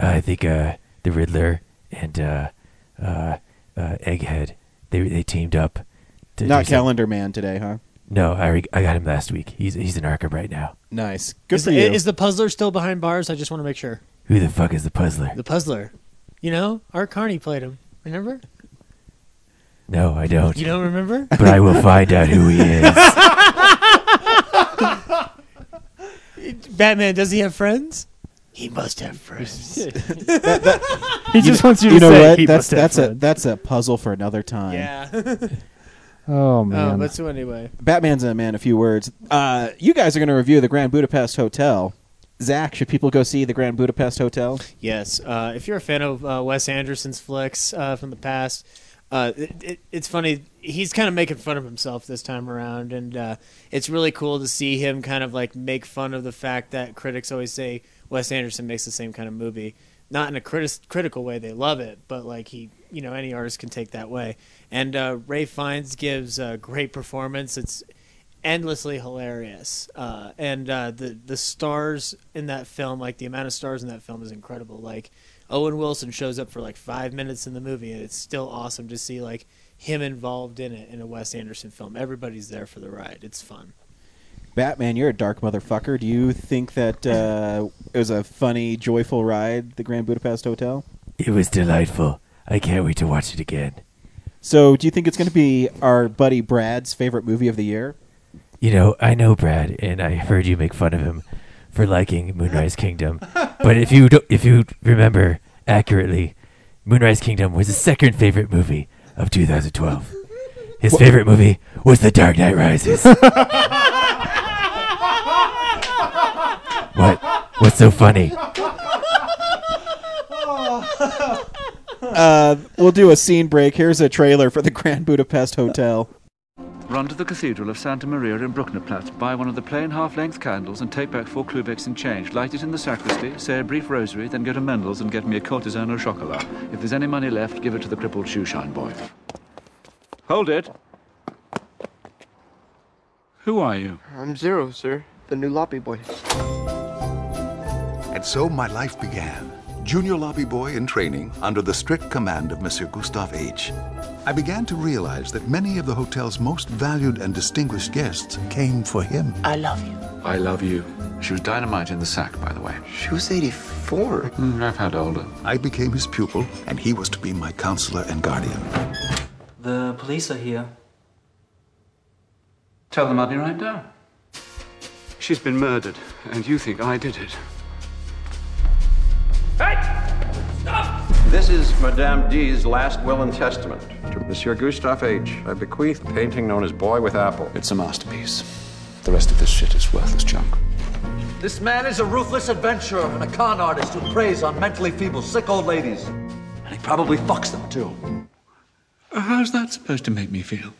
Uh, I think uh, the Riddler and uh, uh, uh, Egghead they they teamed up. To Not do some- Calendar Man today, huh? No, I re- I got him last week. He's he's in Arkham right now. Nice. Good is for the, you. Is the puzzler still behind bars? I just want to make sure. Who the fuck is the puzzler? The puzzler. You know, Art Carney played him. Remember? No, I don't. You don't remember? <laughs> But I will find out who he is. <laughs> Batman, does he have friends? He must have friends. <laughs> He just wants you to you know say what? he That's must have that's a friends. that's a puzzle for another time. yeah. Oh man. oh, but so anyway. Batman's a man. A few words. Uh, you guys are going to review the Grand Budapest Hotel. Zach, should people go see the Grand Budapest Hotel? Yes, uh, if you're a fan of uh, Wes Anderson's flicks uh, from the past, uh, it, it, it's funny. He's kind of making fun of himself this time around, and uh, it's really cool to see him kind of like make fun of the fact that critics always say Wes Anderson makes the same kind of movie. Not in a criti- critical way; they love it, but like he, you know, any artist can take that way. And uh, Ralph Fiennes gives a great performance. It's endlessly hilarious. Uh, and uh, the the stars in that film, like the amount of stars in that film, is incredible. Like Owen Wilson shows up for like five minutes in the movie, and it's still awesome to see like him involved in it in a Wes Anderson film. Everybody's there for the ride. It's fun. Batman, you're a dark motherfucker. Do you think that uh, it was a funny, joyful ride, the Grand Budapest Hotel? It was delightful. I can't wait to watch it again. So, do you think it's going to be our buddy Brad's favorite movie of the year? You know, I know Brad, and I heard you make fun of him for liking Moonrise Kingdom. <laughs> But if you if you remember accurately, Moonrise Kingdom was his second favorite movie of 2012. His favorite movie was The Dark Knight Rises. <laughs> what? What's so funny? Uh, we'll do a scene break. Here's a trailer for the Grand Budapest Hotel. Run to the Cathedral of Santa Maria in Brucknerplatz, buy one of the plain half-length candles and take back four klubecks in change. Light it in the sacristy, say a brief rosary, then go to Mendl's and get me a courtesan au chocolat. If there's any money left, give it to the crippled shoeshine boy. Hold it. Who are you? I'm Zero, sir. The new lobby boy. And so my life began. Junior lobby boy in training under the strict command of Monsieur Gustave H. I began to realize that many of the hotel's most valued and distinguished guests came for him. I love you. I love you. She was dynamite in the sack, by the way. She was 84. Mm, I've had older. I became his pupil, and he was to be my counselor and guardian. The police are here. Tell them I'll be right down. She's been murdered, and you think I did it. Hey! Stop! This is Madame D's last will and testament. To Monsieur Gustave H., I bequeath a painting known as Boy with Apple. It's a masterpiece. The rest of this shit is worthless junk. This man is a ruthless adventurer and a con artist who preys on mentally feeble, sick old ladies. And he probably fucks them, too. How's that supposed to make me feel?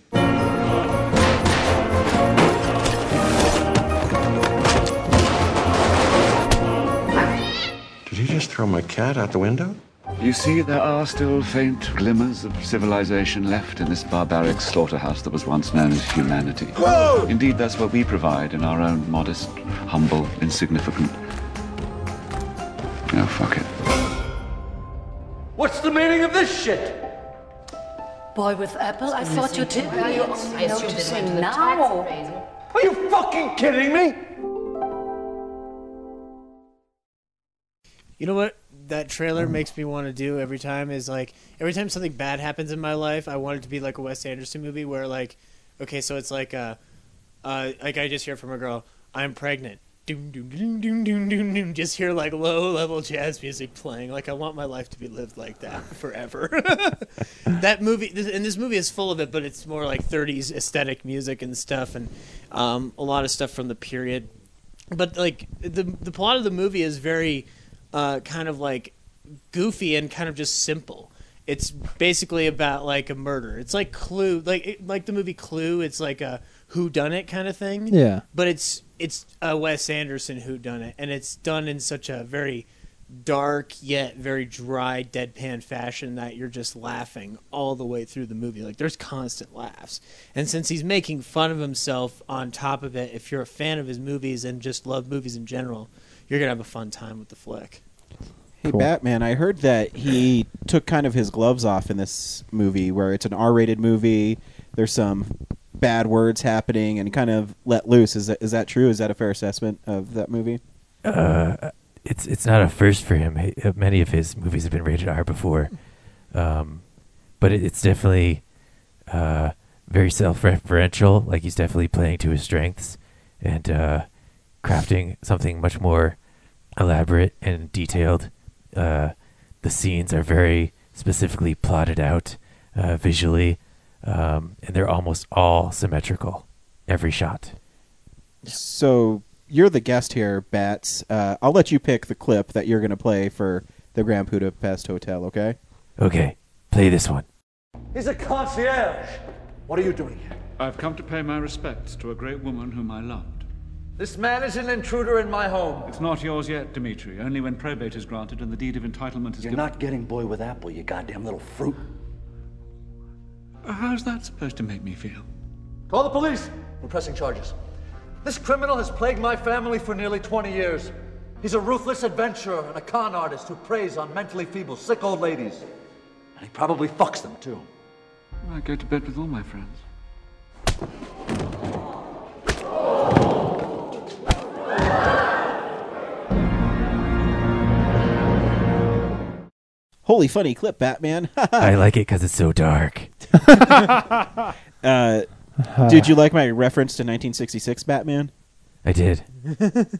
Did he just throw my cat out the window? You see, there are still faint glimmers of civilization left in this barbaric slaughterhouse that was once known as humanity. Whoa! Indeed, that's what we provide in our own modest, humble, insignificant. Oh, fuck it. What's the meaning of this shit? Boy with apple? I thought you did. Are you I assumed it went to noticing now? Are you fucking kidding me? You know what that trailer makes me want to do every time is like every time something bad happens in my life, I want it to be like a Wes Anderson movie where like, okay, so it's like uh, uh, like I just hear from a girl, I'm pregnant. Doom, doom, doom, doom, doom, doom, doom. Just hear like low level jazz music playing. Like I want my life to be lived like that <laughs> forever. <laughs> that movie, this- and this movie is full of it, but it's more like 30s aesthetic music and stuff, and um, a lot of stuff from the period. But like the the plot of the movie is very uh, kind of like goofy and kind of just simple. It's basically about like a murder. It's like Clue, like it, like the movie Clue. It's like a who done it kind of thing. Yeah. But it's it's a Wes Anderson who done it, and it's done in such a very dark yet very dry deadpan fashion that you're just laughing all the way through the movie. Like there's constant laughs. And since he's making fun of himself on top of it if you're a fan of his movies and just love movies in general you're gonna have a fun time with the flick. Hey, Batman, I heard that he took kind of his gloves off in this movie where it's an R rated movie. There's some bad words happening and kind of let loose. Is that, is that true? Is that a fair assessment of that movie? Uh, it's it's not a first for him. He- uh, Many of his movies have been rated R before, um, but it, it's definitely uh, very self-referential. Like he's definitely playing to his strengths and uh, crafting something much more elaborate and detailed. Uh, the scenes are very specifically plotted out uh, visually, um, and they're almost all symmetrical. Every shot. So you're the guest here, Bats. Uh, I'll let you pick the clip that you're going to play for the Grand Budapest Hotel. Okay? Okay, play this one. He's a concierge. What are you doing here? I've come to pay my respects to a great woman whom I loved. This man is an intruder in my home. It's not yours yet, Dimitri. Only when probate is granted and the deed of entitlement is You're given. not getting boy with apple, you goddamn little fruit. How's that supposed to make me feel? Call the police. We're pressing charges. This criminal has plagued my family for nearly 20 years. He's a ruthless adventurer and a con artist who preys on mentally feeble, sick old ladies. And he probably fucks them, too. I go to bed with all my friends. Holy funny clip, Batman. <laughs> I like it because it's so dark. <laughs> uh, did you like my reference to 1966 Batman? I did.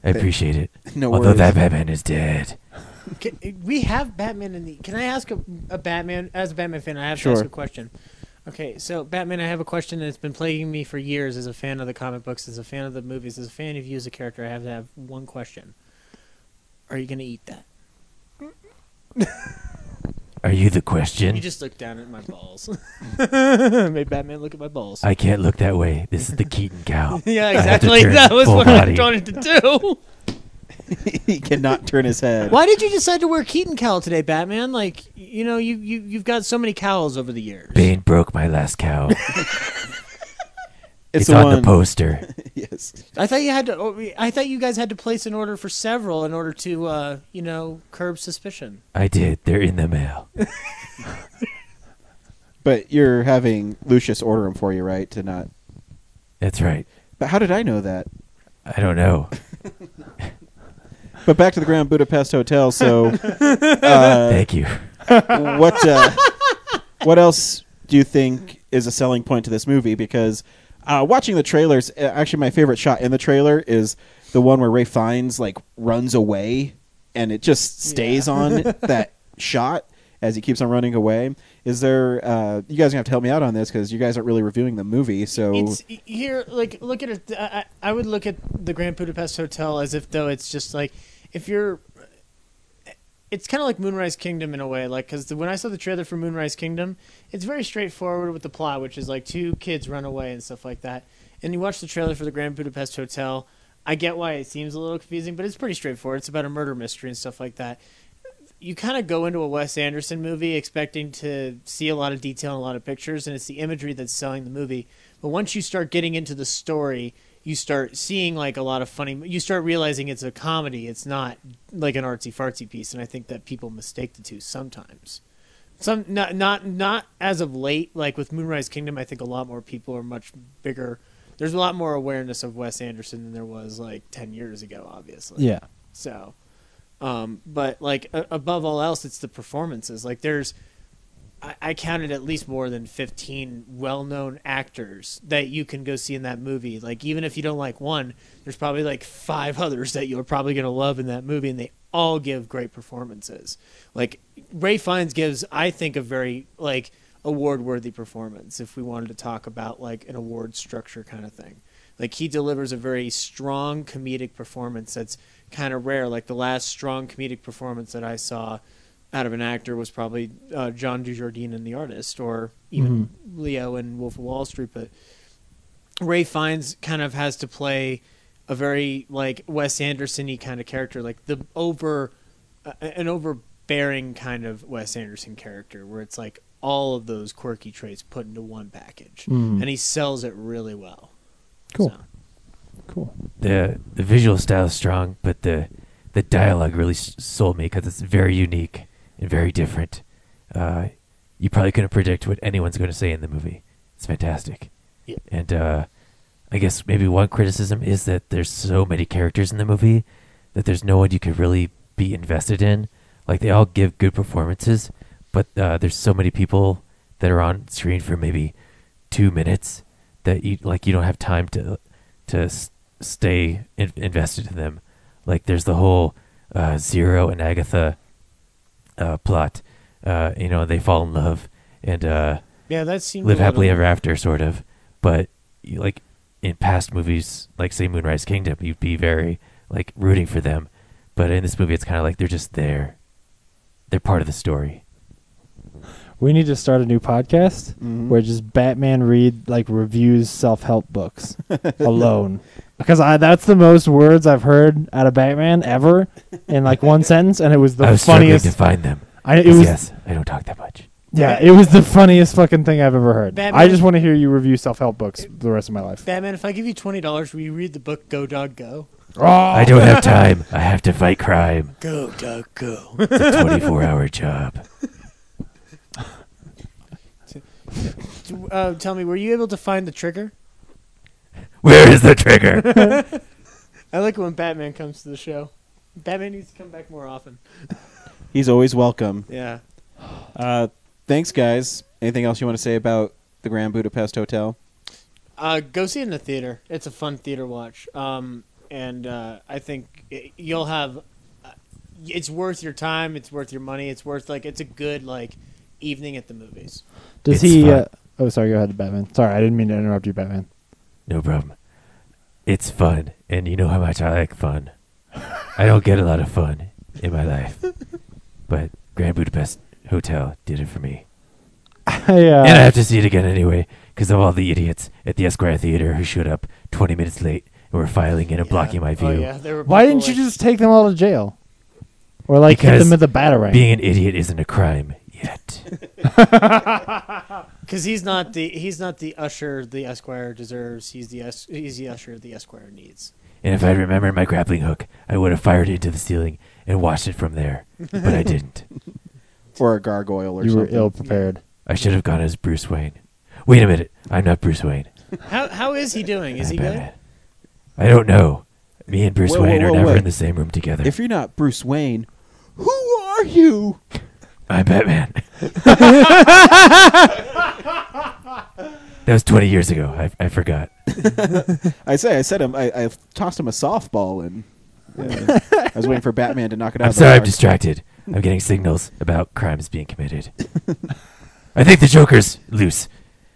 I appreciate it. <laughs> No Although worries. that Batman is dead. Can, we have Batman in the. Can I ask a, a Batman as a Batman fan? I have Sure. to ask a question. Okay, so Batman, I have a question that's been plaguing me for years as a fan of the comic books, as a fan of the movies, as a fan of you as a character. I have to have one question: Are you going to eat that? Are you the question? You just looked down at my balls. <laughs> Made Batman look at my balls. I can't look that way. This is the Keaton cowl. <laughs> yeah, I have to exactly. That was what body. I wanted to do. <laughs> he cannot turn his head. Why did you decide to wear Keaton cowl today, Batman? Like, you know, you, you you've got so many cowls over the years. Bane broke my last cow. It's it's the on one- the poster. <laughs> yes. I thought you had to. oh, I thought you guys had to place an order for several in order to, uh, you know, curb suspicion. I did. They're in the mail. <laughs> But you're having Lucius order them for you, right? To not. That's right. But how did I know that? I don't know. <laughs> But back to the Grand Budapest Hotel. So, uh, Thank you. What uh, what else do you think is a selling point to this movie? Because uh, watching the trailers, uh, actually, my favorite shot in the trailer is the one where Ralph Fiennes like runs away, and it just stays on <laughs> that shot as he keeps on running away. Is there? Uh, you guys gonna have to help me out on this because you guys aren't really reviewing the movie. So It's here. Like, look at it. I, I I would look at the Grand Budapest Hotel as if though it's just like if you're. It's kind of like Moonrise Kingdom in a way, like because when I saw the trailer for Moonrise Kingdom, it's very straightforward with the plot, which is like two kids run away and stuff like that. And you watch the trailer for the Grand Budapest Hotel, I get why it seems a little confusing, but it's pretty straightforward. It's about a murder mystery and stuff like that. You kind of go into a Wes Anderson movie expecting to see a lot of detail and a lot of pictures, and it's the imagery that's selling the movie. But once you start getting into the story, you start seeing like a lot of funny. You start realizing it's a comedy. It's not like an artsy fartsy piece, and I think that people mistake the two sometimes. Some not not not as of late. Like with Moonrise Kingdom, I think a lot more people are much bigger. There's a lot more awareness of Wes Anderson than there was like ten years ago. Obviously, Yeah. So, um, but like a- above all else, it's the performances. Like there's, I, counted at least more than fifteen well-known actors that you can go see in that movie. Like even if you don't like one, there's probably like five <laughs> others that you're probably gonna love in that movie, and they all give great performances. Like Ralph Fiennes gives, I think, a very like award-worthy performance. If we wanted to talk about like an award structure kind of thing, like he delivers a very strong comedic performance that's kind of rare. Like the last strong comedic performance that I saw out of an actor was probably uh, John Dujardin in The Artist, or even Leo in Wolf of Wall Street. But Ralph Fiennes kind of has to play a very like Wes Anderson-y kind of character, like the over uh, an overbearing kind of Wes Anderson character, where it's like all of those quirky traits put into one package, Mhm. and he sells it really well. Cool. So. Cool. the the visual style is strong, but the the dialogue really s- sold me because it's very unique and very different. Uh, you probably couldn't predict what anyone's going to say in the movie. It's fantastic. Yeah. And uh, I guess maybe one criticism is that there's so many characters in the movie that there's no one you could really be invested in. Like they all give good performances, but uh, there's so many people that are on screen for maybe two minutes that you like you don't have time to to stay in- invested in them. Like there's the whole uh, Zero and Agatha uh, plot. Uh, you know, they fall in love and uh, Yeah, that seemed live happily ever after, sort of. But you, like in past movies, like say Moonrise Kingdom, you'd be very like rooting for them. But in this movie, it's kind of like they're just there. They're part of the story. We need to start a new podcast Mhm. where just Batman read like reviews self help books <laughs> alone. Because I that's the most words I've heard out of Batman ever in like one <laughs> sentence, and it was the funniest. I was struggling funniest. to find them. I, it 'Cause was yes, I don't talk that much. Yeah, it was the funniest fucking thing I've ever heard. Batman- I just want to hear you review self help books the rest of my life. Batman, if I give you twenty dollars, will you read the book Go Dog Go? I don't have time. I have to fight crime. Go Dog Go. It's a 24 hour job. <laughs> Uh, tell me, were you able to find the trigger? Where is the trigger? <laughs> I like when Batman comes to the show. Batman needs to come back more often. <laughs> He's always welcome. Yeah. Uh, thanks, guys. Anything else you want to say about the Grand Budapest Hotel? Uh, go see it in the theater. It's a fun theater watch. Um, and uh, I think it, you'll have. Uh, it's worth your time. It's worth your money. It's worth like it's a good like evening at the movies. Does It's he? fun. Uh, oh, sorry. Go ahead, Batman. Sorry, I didn't mean to interrupt you, Batman. No problem. It's fun, and you know how much I like fun. I don't get a lot of fun in my life, but Grand Budapest Hotel did it for me. <laughs> I, uh, and I have to see it again anyway because of all the idiots at the Esquire Theater who showed up 20 minutes late and were filing in and blocking my view. Oh yeah, they were. Why didn't you just take them all to jail? Or like hit them at the batarang? being an idiot isn't a crime yet. <laughs> Because he's not the he's not the usher the Esquire deserves. He's the es- he's the usher the Esquire needs. and if I'd remembered my grappling hook, I would have fired it into the ceiling and watched it from there. But I didn't. <laughs> or a gargoyle or you were something. ill prepared. I should have gone as Bruce Wayne. Wait a minute, I'm not Bruce Wayne. How how is he doing? Is he good? I don't know. Me and Bruce Whoa, whoa, Wayne are never wait. in the same room together. If you're not Bruce Wayne, who are you? I'm Batman. that was 20 years ago. I, I forgot. <laughs> I say, I said him. I, I tossed him a softball, and uh, I was waiting for Batman to knock it out. I'm of the sorry, I'm park. distracted. I'm getting signals about crimes being committed. <laughs> I think the Joker's loose.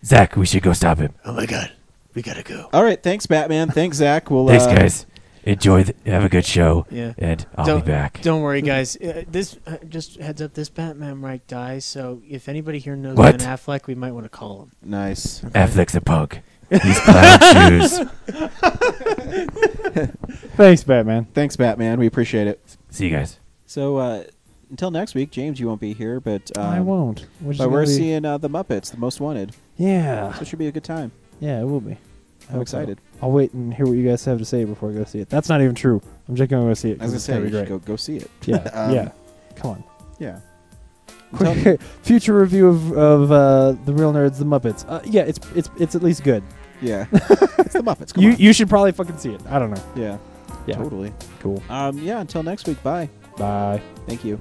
Zach, we should go stop him. Oh my god, we gotta go. All right, thanks, Batman. Thanks, Zach. We'll Thanks, uh, guys. Enjoy. The, have a good show. Yeah, And I'll don't, be back. Don't worry, guys. Uh, this uh, just heads up. This Batman might die, so if anybody here knows What? Ben Affleck, we might want to call him. Nice. Affleck's a punk. <laughs> He's clown shoes. <laughs> Thanks, Batman. Thanks, Batman. We appreciate it. See you guys. So uh, until next week, James, you won't be here, but um, I won't. We're but we're be- seeing uh, the Muppets, the Most Wanted. Yeah. So it should be a good time. Yeah, it will be. I I'm excited. so. I'll wait and hear what you guys have to say before I go see it. That's not even true. I'm just gonna go see it. I was gonna it's say gonna you be should great. go go see it. Yeah, <laughs> Um, yeah. Come on. Yeah. <laughs> Quick future review of of uh, the Real Nerds, the Muppets. Uh, yeah, it's it's it's at least good. Yeah. <laughs> it's the Muppets. Come you on. you should probably fucking see it. I don't know. Yeah. Yeah. Totally. Cool. Um. Yeah. Until next week. Bye. Bye. Thank you.